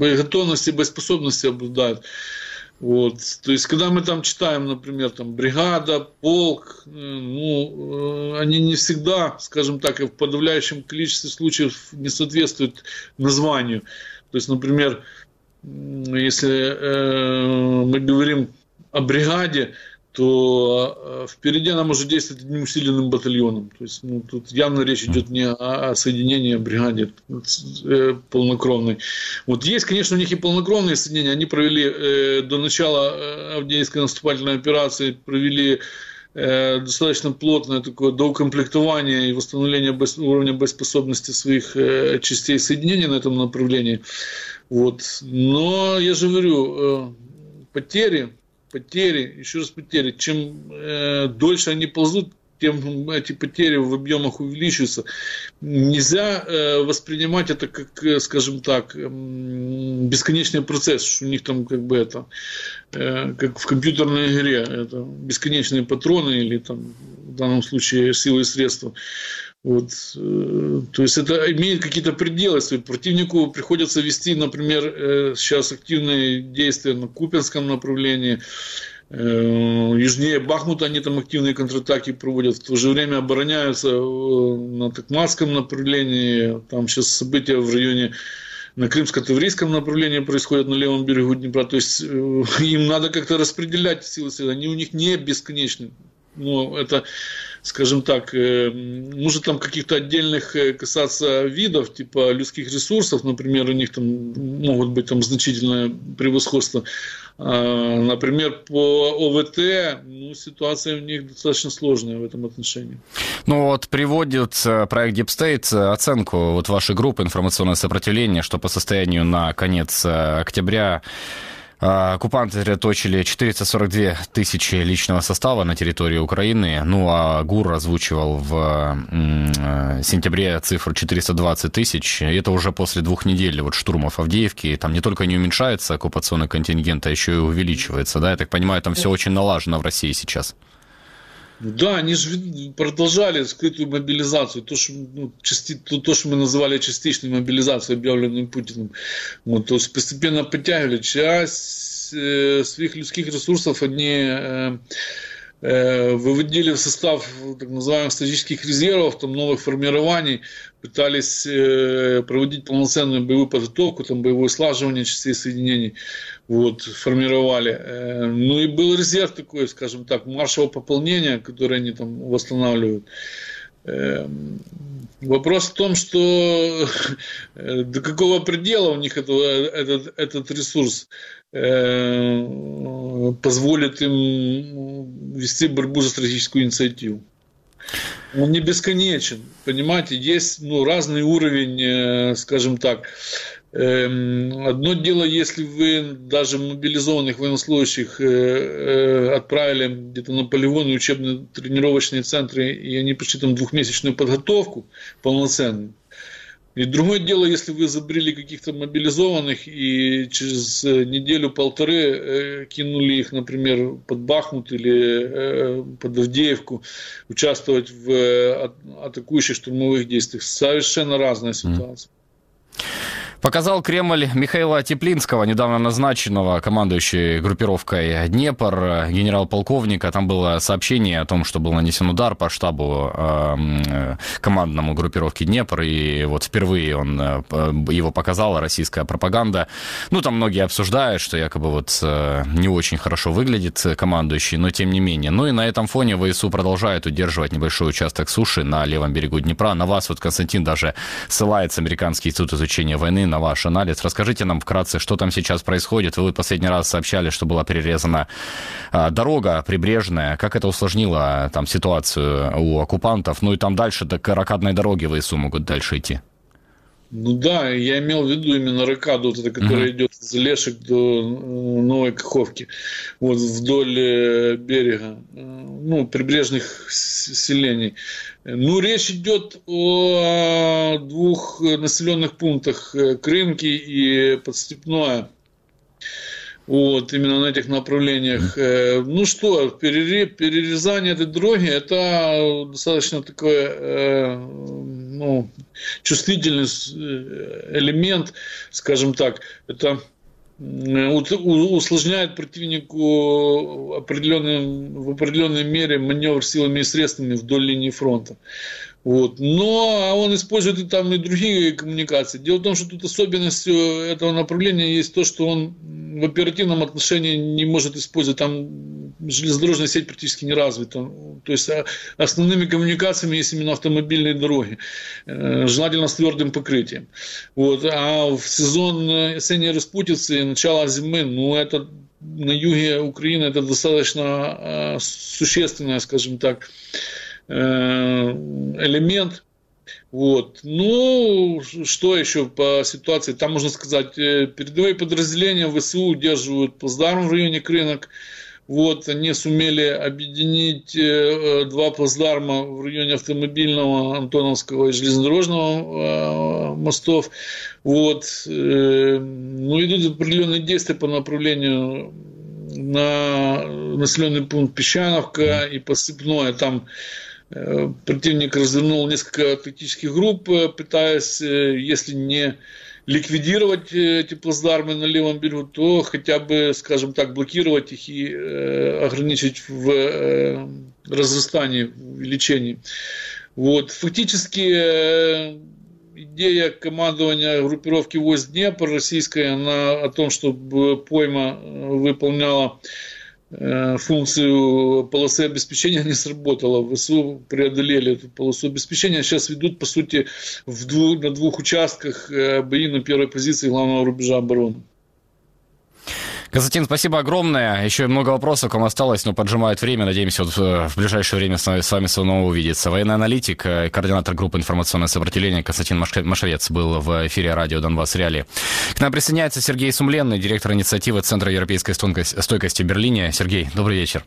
боеготовности, боеспособности обладают. Вот. То есть, когда мы там читаем, например, там, бригада, полк, э, ну, э, они не всегда, скажем так, в подавляющем количестве случаев не соответствуют названию. То есть, например, если э, мы говорим о бригаде, то э, впереди она может действовать одним усиленным батальоном. То есть ну, тут явно речь идет не о, соединении, о бригаде э, полнокровной. Вот есть, конечно, у них и полнокровные соединения. Они провели э, до начала э, Авдеевской наступательной операции, провели э, достаточно плотное такое доукомплектование и восстановление боес, уровня боеспособности своих э, частей соединения на этом направлении. Вот. Но я же говорю, э, потери потери, еще раз потери, чем э, дольше они ползут, тем эти потери в объемах увеличиваются. Нельзя э, воспринимать это как, э, скажем так, э, бесконечный процесс, что у них там как бы это, э, как в компьютерной игре, это бесконечные патроны или там в данном случае силы и средства. Вот, э, то есть это имеет какие-то пределы. Противнику приходится вести, например, э, сейчас активные действия на Купинском направлении. Э, южнее Бахмута они там активные контратаки проводят, в то же время обороняются на Токматском направлении. Там сейчас события в районе на Крымско-Таврийском направлении происходят на левом берегу Днепра. То есть (laughs) им надо как-то распределять силы. Они у них не бесконечны. Но это скажем так, э, может там каких-то отдельных э, касаться видов, типа людских ресурсов, например, у них там могут быть там значительное превосходство. А, например, по ОВТ ну, ситуация у них достаточно сложная в этом отношении. Ну вот приводит э, проект Deep State оценку вот вашей группы информационное сопротивление, что по состоянию на конец октября оккупанты сосредоточили 442 тысячи личного состава на территории Украины. Ну, а ГУР озвучивал в э, сентябре цифру 420 тысяч. И это уже после двух недель вот штурмов Авдеевки. Там не только не уменьшается оккупационный контингент, а еще и увеличивается. Да, я так понимаю, там все очень налажено в России сейчас. Да, они же продолжали скрытую мобилизацию, то, что, ну, части, то, то, что мы называли частичной мобилизацией, объявленной Путиным. Вот, то есть постепенно подтягивали. Часть э, своих людских ресурсов, они э, э, выводили в состав так называемых стратегических резервов, там, новых формирований, пытались э, проводить полноценную боевую подготовку, там, боевое слаживание частей соединений вот, формировали. Э, ну и был резерв такой, скажем так, маршевого пополнения, который они там восстанавливают. Э, вопрос в том, что э, до какого предела у них это, этот, этот ресурс позволит им вести борьбу за стратегическую инициативу. Он не бесконечен, понимаете, есть ну, разный уровень, скажем так, одно дело, если вы даже мобилизованных военнослужащих э, э, отправили где-то на полигоны, учебные тренировочные центры, и они прошли там двухмесячную подготовку полноценную. И другое дело, если вы забрели каких-то мобилизованных и через э, неделю-полторы кинули их, например, под Бахмут или под Авдеевку, участвовать в атакующих штурмовых действиях. Совершенно разная ситуация. Показал Кремль Михаила Теплинского, недавно назначенного командующей группировкой Днепр, генерал-полковника. Там было сообщение о том, что был нанесен удар по штабу э, командному группировки Днепр, и вот впервые он э, его показала российская пропаганда. Ну, там многие обсуждают, что якобы вот э, не очень хорошо выглядит командующий, но тем не менее. Ну и на этом фоне ВСУ продолжает удерживать небольшой участок суши на левом берегу Днепра. На вас вот Константин даже ссылается Американский институт изучения войны на ваш анализ. Расскажите нам вкратце, что там сейчас происходит. Вы последний раз сообщали, что была перерезана а, дорога прибрежная. Как это усложнило там ситуацию у оккупантов? Ну и там дальше до ракадной дороги ВСУ могут дальше идти. Ну да, я имел в виду именно ракаду, вот это, которая uh-huh. идет из Лешек до э, Новой Каховки, вот вдоль э, берега, э, ну, прибрежных селений. Ну, речь идет о двух населенных пунктах Крынки и Подстепное. Вот, именно на этих направлениях. Ну что, перерезание этой дороги – это достаточно такое ну, чувствительный э, элемент, скажем так, это усложняет противнику определенным, в определенной мере маневр силами и средствами вдоль линии фронта. Вот. Но он использует и там и другие коммуникации. Дело в том, что тут особенностью этого направления есть то, что он в оперативном отношении не может использовать, там железнодорожная сеть практически не развита. То есть а, основными коммуникациями есть именно автомобильные дороги, э, желательно с твердым покрытием. Вот. А в сезон осенней распутицы, начало зимы, ну это на юге Украины это достаточно а, существенная, скажем так, Э, элемент. Вот. Ну, что еще по ситуации? Там можно сказать, э, передовые подразделения ВСУ удерживают плацдарм в районе Крынок. Вот, они сумели объединить э, два плацдарма в районе автомобильного, Антоновского и железнодорожного мостов. Вот. Ну, идут определенные действия по направлению на населенный пункт Песчановка и Посыпное. Там Э, противник развернул несколько тактических групп, э, пытаясь, э, если не ликвидировать эти плацдармы на левом берегу, то хотя бы, скажем так, блокировать их и ограничить в разрастании, в увеличении. Вот. Фактически идея командования группировки войск Днепр российская, она о том, чтобы пойма выполняла Э, функцию полосы обеспечения не сработала. ВСУ преодолели эту полосу обеспечения. Сейчас ведут, по сути, в двух, на двух участках э, бои на первой позиции главного рубежа обороны. Константин, спасибо огромное. Еще много вопросов к вам осталось, но поджимает время. Надеемся, вот э, в ближайшее время с вами снова увидеться. Военный аналитик, э, координатор группы информационное сопротивление Константин Машевец был в эфире радио «Донбасс Реали». К нам присоединяется Сергей Сумленный, директор инициативы Центра европейской стойкости в Берлине. Сергей, добрый вечер.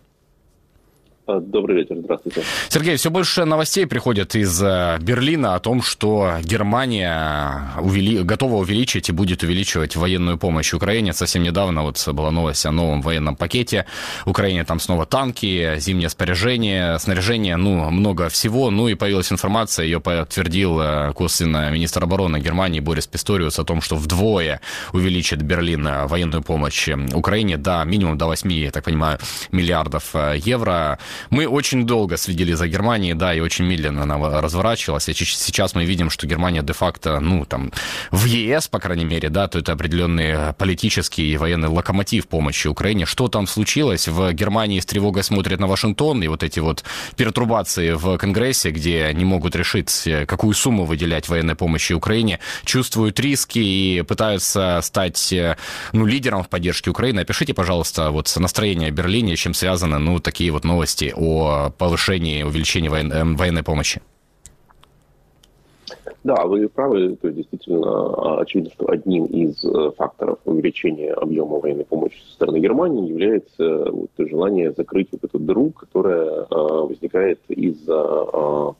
А, добрый вечер, здравствуйте. Сергей, все больше новостей приходит из э, Берлина о том, что Германия увели... готова увеличить и будет увеличивать военную помощь Украине. Совсем недавно вот была новость о новом военном пакете. Украине там снова танки, зимнее споряжение, снаряжение, ну, много всего. Ну и появилась информация, ее подтвердил э, косвенно министр обороны Германии Борис Писториус о том, что вдвое увеличит Берлин э, военную помощь Украине, да, минимум до 8, я так понимаю, миллиардов евро. Мы очень долго следили за Германией, да, и очень медленно она разворачивалась. И сейчас мы видим, что Германия де-факто, ну, там, в ЕС, по крайней мере, да, то это определенный политический и военный локомотив помощи Украине. Что там случилось? В Германии с тревогой смотрят на Вашингтон, и вот эти вот пертурбации в Конгрессе, где не могут решить, какую сумму выделять военной помощи Украине, чувствуют риски и пытаются стать, ну, лидером в поддержке Украины. Опишите, пожалуйста, вот настроение в Берлине, чем связаны, ну, такие вот новости новости о повышении, увеличении воен, военной помощи. Да, вы правы. То есть действительно а, очевидно, что одним из э, факторов увеличения объема военной помощи со стороны Германии является э, вот, желание закрыть вот эту дыру, которая а, возникает из-за а,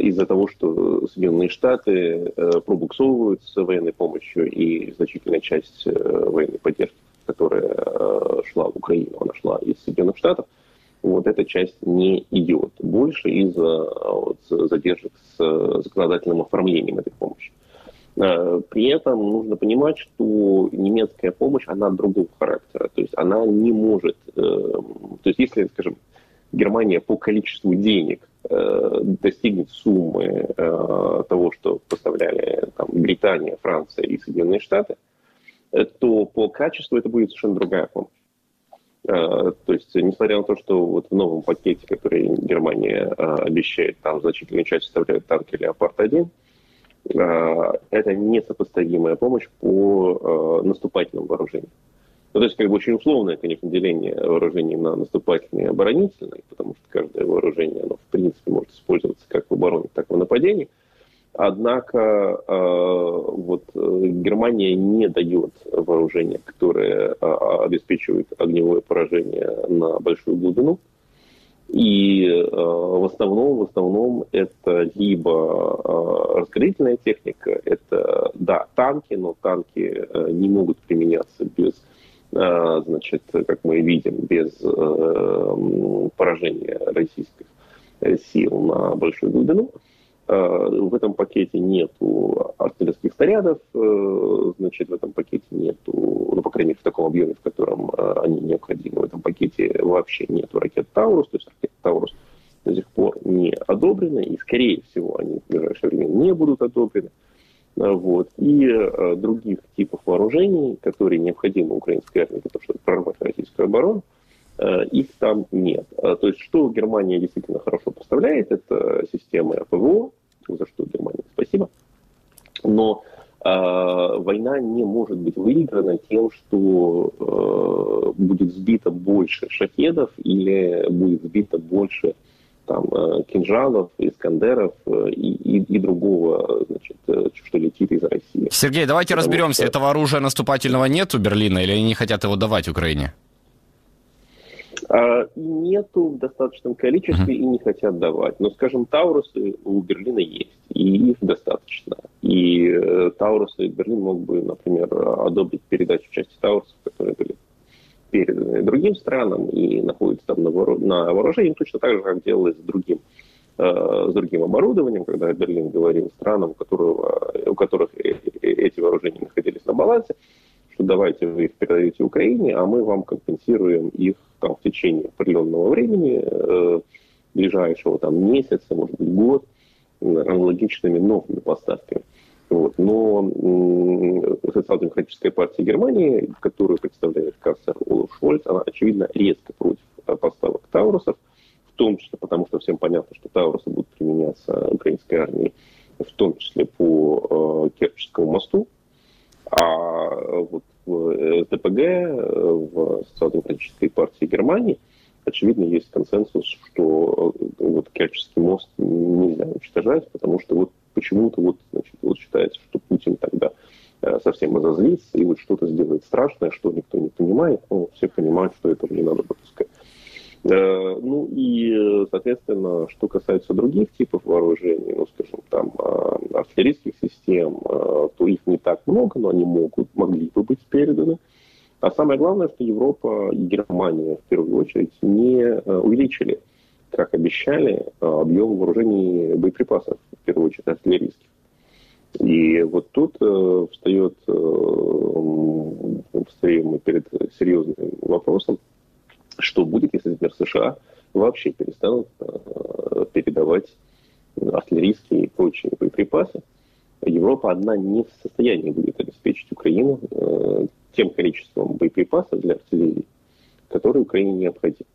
из-за того, что Соединенные Штаты э, пробуксовывают с военной помощью и значительная часть военной поддержки, которая шла в Украину, она шла из Соединенных Штатов, вот эта часть не идет. Больше из-за вот, задержек с законодательным оформлением этой помощи. При этом нужно понимать, что немецкая помощь, она другого характера. То есть она не может... То есть если, скажем, Германия по количеству денег достигнет суммы того, что поставляли там, Британия, Франция и Соединенные Штаты, то по качеству это будет совершенно другая помощь. То есть, несмотря на то, что вот в новом пакете, который Германия обещает, там значительную часть составляют танки «Леопард-1», это несопоставимая помощь по наступательным вооружениям. Ну, то есть, как бы очень условное, конечно, деление вооружений на наступательные и оборонительные, потому что каждое вооружение, оно, в принципе, может использоваться как в обороне, так и в нападении – Однако э, вот э, Германия не дает вооружения, которые э, обеспечивают огневое поражение на большую глубину. И в основном, в основном это либо э, техника, это да танки, но танки не могут применяться без, значит, как мы видим, без э, поражения российских сил на большую глубину. Э, в этом пакете нету артиллерийских снарядов, э, значит, в этом пакете нету, ну, по крайней мере, в таком объеме, в котором э, они необходимы. В этом пакете вообще нету ракет «Таурус», то есть ракеты «Таурус» до сих пор не одобрены, и, скорее всего, они в ближайшее время не будут одобрены. Вот. И других типов вооружений, которые необходимы украинской армии для того, чтобы прорвать российскую оборону, их там нет. То есть, что Германия действительно хорошо поставляет, это системы ПВО, за что Германии спасибо. Но э, война не может быть выиграна тем, что э, будет сбито больше шахедов или будет сбито больше там, э, кинжалов, искандеров э, и, и, и другого, значит, э, что летит из России. Сергей, давайте Потому разберемся, что... этого оружия наступательного нет у Берлина или они не хотят его давать Украине? А, нету в достаточном количестве uh-huh. и не хотят давать. Но, скажем, Таурусы у Берлина есть, и их достаточно. И э, Таурусы Берлин мог бы, например, одобрить передачу части Таурусов, которые были переданы другим странам и находятся там на, воору... на вооружении, точно так же, как делалось с другим э, с другим оборудованием, когда Берлин говорил странам, у, которого, у которых э, эти вооружения находились на балансе, что давайте вы их передаете Украине, а мы вам компенсируем их там, в течение определенного времени, э, ближайшего там, месяца, может быть, год, аналогичными новыми поставками. Вот. Но социал-демократическая партия Германии, которую представляет канцлер Олаф Шольц, она, очевидно, резко против поставок Таурусов, в том числе потому, что всем понятно, что Таурусы будут применяться украинской армией, в том числе по э, Керченскому мосту, а вот в ТПГ, в Социал-демократической партии Германии, очевидно, есть консенсус, что э, вот Керченский мост нельзя уничтожать, потому что вот почему-то вот, значит, вот считается, что Путин тогда э, совсем разозлится и вот что-то сделает страшное, что никто не понимает, но все понимают, что этого не надо допускать. Э, ну и, соответственно, что касается других типов вооружений, ну, скажем, там, а, артиллерийских систем, а, то их не так много, но они могут, могли бы быть переданы. А самое главное, что Европа и Германия, в первую очередь, не э, увеличили, как обещали, объем вооружений боеприпасов, в первую очередь артиллерийских. И вот тут э, встает, э, встаем мы перед серьезным вопросом, что будет, если, например, США вообще перестанут э, передавать артиллерийские и прочие боеприпасы? Европа одна не в состоянии будет обеспечить Украину э, тем количеством боеприпасов для артиллерии, которые Украине необходимы.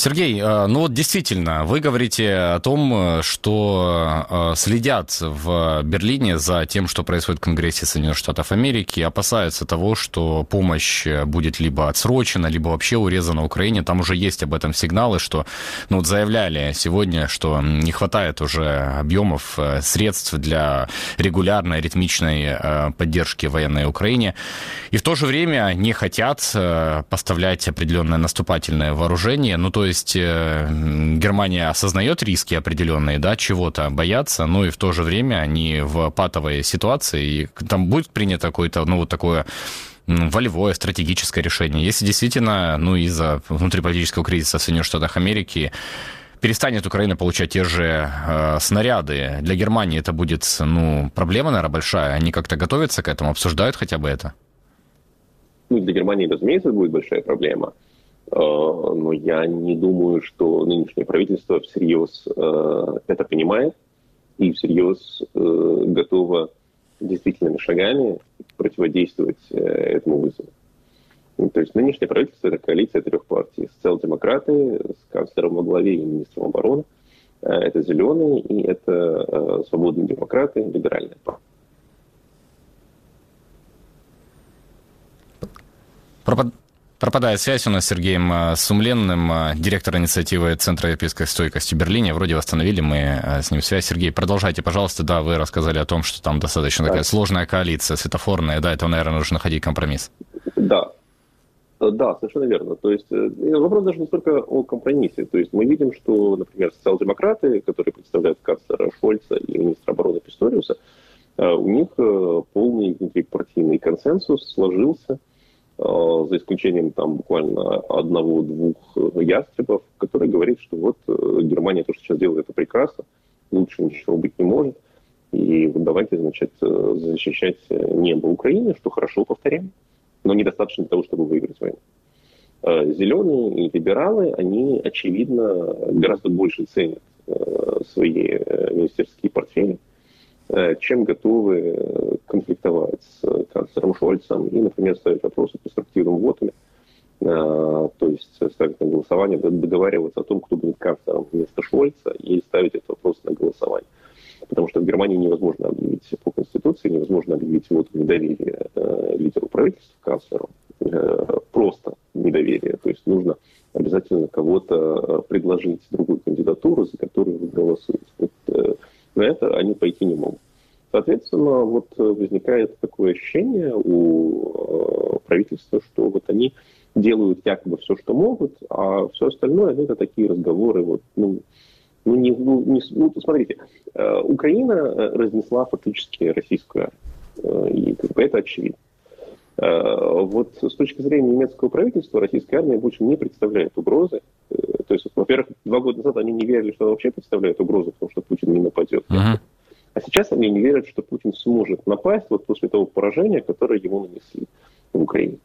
Сергей, э, ну вот действительно, вы говорите о том, что э, следят в Берлине за тем, что происходит в Конгрессе Соединенных Штатов Америки, опасаются того, что помощь будет либо отсрочена, либо вообще урезана Украине. Там уже есть об этом сигналы, что ну, вот заявляли сегодня, что не хватает уже объемов э, средств для регулярной, ритмичной поддержки военной Украине. И в то же время не хотят поставлять определенное наступательное вооружение. Ну, то есть э, Германия осознает риски определенные, да, чего-то боятся, но и в то же время они в патовой ситуации, и там будет принято какое-то, ну, вот такое волевое, стратегическое решение. Если действительно, ну, из-за внутриполитического кризиса в Соединенных Штатах Америки перестанет Украина получать те же э, снаряды. Для Германии это будет, ну, проблема, наверное, большая. Они как-то готовятся к этому, обсуждают хотя бы это? Ну, для Германии, разумеется, будет большая проблема. Э, но я не думаю, что нынешнее правительство всерьез э, это понимает и всерьез э, готово действительными шагами противодействовать этому вызову. Ну, то есть нынешнее правительство – это коалиция трех партий. Социал-демократы с канцлером во главе и министром обороны. Это зеленые и это свободные демократы, либеральная партия. Пропадает связь у нас с Сергеем э, Сумленным, э, директор инициативы Центра европейской стойкости Берлине. Вроде восстановили мы э, с ним связь. Сергей, продолжайте, пожалуйста. Да, вы рассказали о том, что там достаточно такая сложная коалиция, светофорная. Да, это, наверное, нужно находить компромисс. Да, да, совершенно верно. То есть вопрос даже не столько о компромиссе. То есть мы видим, что, например, социал-демократы, которые представляют канцлера Шольца и министра обороны Писториуса, у них полный внутрипартийный консенсус сложился – за исключением там буквально одного-двух ястребов, который говорит, что вот э, Германия то, что сейчас делает, это прекрасно, лучше ничего быть не может. И вот давайте, значит, э, защищать небо Украины, что хорошо, повторяем, но недостаточно для того, чтобы выиграть войну. Зеленые и либералы, они, очевидно, гораздо больше ценят свои министерские портфели, Э, чем готовы э, конфликтовать с канцлером Шольцем и, например, ставить вопросы по структурным вотами, э, то есть ставить на голосование, договариваться о том, кто будет канцлером вместо Шольца, и ставить этот вопрос на голосование. Потому что в Германии невозможно объявить по Конституции, невозможно объявить вот недоверие лидеру правительства, канцлеру, просто недоверие. То есть нужно обязательно кого-то предложить другую кандидатуру, за которую вы голосуете. Вот, на это они пойти не могут. Соответственно, вот возникает такое ощущение у э, правительства, что вот они делают якобы все, что могут, а все остальное это такие разговоры, вот, ну, ну, не, ну, не, ну смотрите, э, Украина э, разнесла фактически российскую армию, и как бы это очевидно. Вот с точки зрения немецкого правительства российская армия больше не представляет угрозы. То есть, во-первых, два года назад они не верили, что она вообще представляет угрозу, потому что Путин не нападет. Uh-huh. А сейчас они не верят, что Путин сможет напасть вот после того поражения, которое ему нанесли в Украине.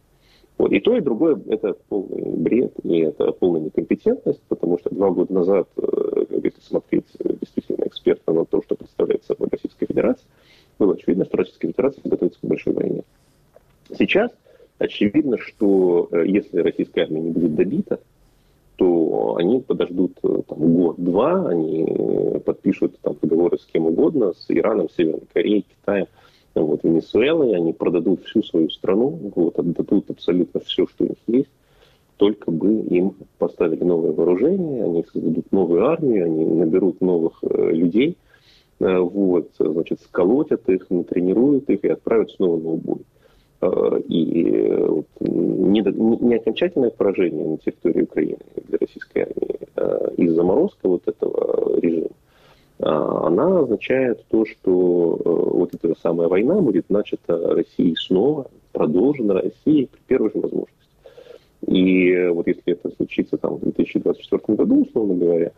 Вот. И то, и другое – это полный бред, и это полная некомпетентность, потому что два года назад, э, если смотреть действительно экспертно на то, что представляет собой Российская Федерация, было очевидно, что Российская Федерация готовится к большой войне. Сейчас очевидно, что э, если российская армия не будет добита, то они подождут э, там, год-два, они подпишут там, договоры с кем угодно, с Ираном, Северной Кореей, Китаем, вот, Венесуэлой, они продадут всю свою страну, вот, отдадут абсолютно все, что у них есть, только бы им поставили новое вооружение, они создадут новую армию, они наберут новых э, людей, э, вот, значит, сколотят их, натренируют их и отправят снова на убой. Э, и э, не, не окончательное поражение на территории Украины для российской армии а и заморозка вот этого режима, а она означает то, что э, вот эта самая война будет начата Россией снова, продолжена Россией при первой же возможности. И вот если это случится там, в 2024 году, условно говоря,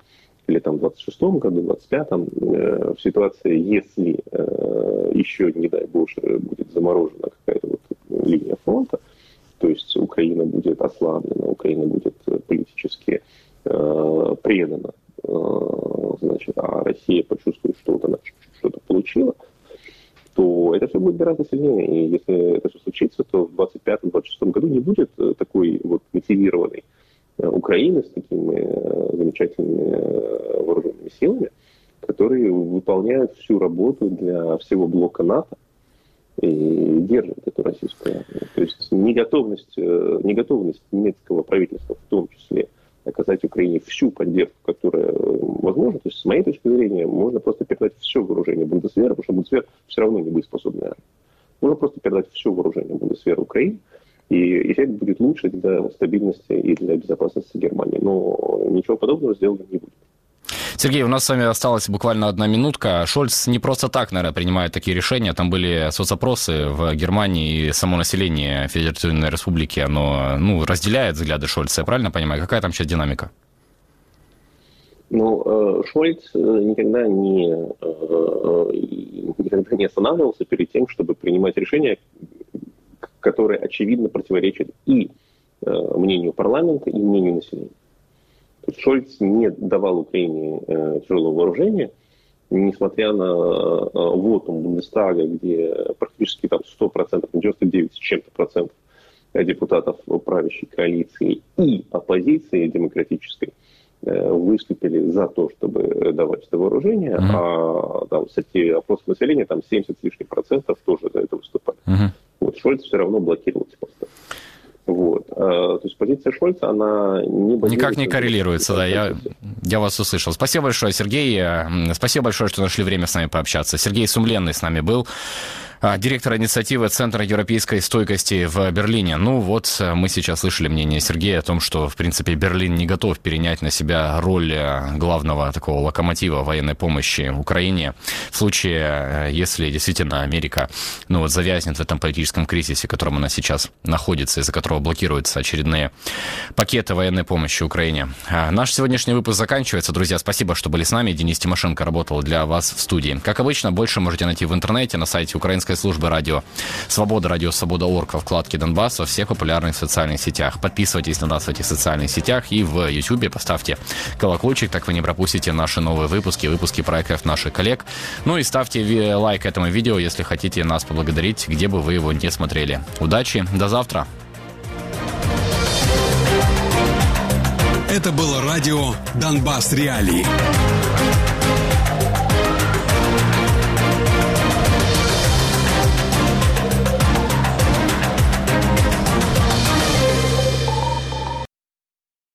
или там в 26-м году, в 25-м, э, в ситуации, если э, еще, не дай боже, будет заморожена какая-то вот линия фронта, то есть Украина будет ослаблена, Украина будет политически э, предана, э, значит, а Россия почувствует, что вот она что-то получила, то это все будет гораздо сильнее. И если это все случится, то в 25-26 году не будет э, такой вот мотивированной Э, Украины с такими э, замечательными э, вооруженными силами, которые выполняют всю работу для всего блока НАТО и держат эту российскую армию. То есть неготовность, неготовность немецкого правительства в том числе оказать Украине всю поддержку, которая возможна. То есть, с моей точки зрения, можно просто передать все вооружение Бундесвера, потому что Бундесвер все равно не боеспособная армия. Можно просто передать все вооружение Бундесвера Украине, и эффект будет лучше для стабильности и для безопасности Германии. Но ничего подобного сделано не будет. Сергей, у нас с вами осталась буквально одна минутка. Шольц не просто так, наверное, принимает такие решения. Там были соцопросы в Германии, и само население Федеративной Республики, оно ну, разделяет взгляды Шольца. Я правильно понимаю? Какая там сейчас динамика? Ну, э, Шольц э, никогда не, э, никогда не останавливался перед тем, чтобы принимать решения, которые очевидно противоречат и мнению парламента, и мнению населения. Шольц не давал Украине тяжелого вооружения, несмотря на вотум Бундестага, где практически там 100%, 99 с чем-то процентов депутатов правящей коалиции и оппозиции демократической – Э, выступили за то, чтобы давать это вооружение, mm-hmm. а там, кстати, опрос населения, там 70 с лишним процентов тоже за это выступали. Mm-hmm. Вот Шольц все равно блокировал эти посты. Вот. А, то есть позиция Шольца, она не Никак не коррелируется, да, я, я вас услышал. Спасибо большое, Сергей. Спасибо большое, что нашли время с нами пообщаться. Сергей Сумленный с нами был. А, директор инициативы Центра европейской стойкости в Берлине. Ну вот, э, мы сейчас слышали мнение Сергея о том, что, в принципе, Берлин не готов перенять на себя роль э, главного такого локомотива военной помощи Украине в случае, э, если действительно Америка ну, вот, завязнет в этом политическом кризисе, в котором она сейчас находится, из-за которого блокируются очередные пакеты военной помощи Украине. А, наш сегодняшний выпуск заканчивается. Друзья, спасибо, что были с нами. Денис Тимошенко работал для вас в студии. Как обычно, больше можете найти в интернете на сайте украинской украинской службы радио Свобода, радио Свобода Орг во вкладке Донбасс во всех популярных социальных сетях. Подписывайтесь на нас в этих социальных сетях и в YouTube поставьте колокольчик, так вы не пропустите наши новые выпуски, выпуски проектов наших коллег. Ну и ставьте лайк этому видео, если хотите нас поблагодарить, где бы вы его не смотрели. Удачи, до завтра! Это было радио «Донбасс Реалии».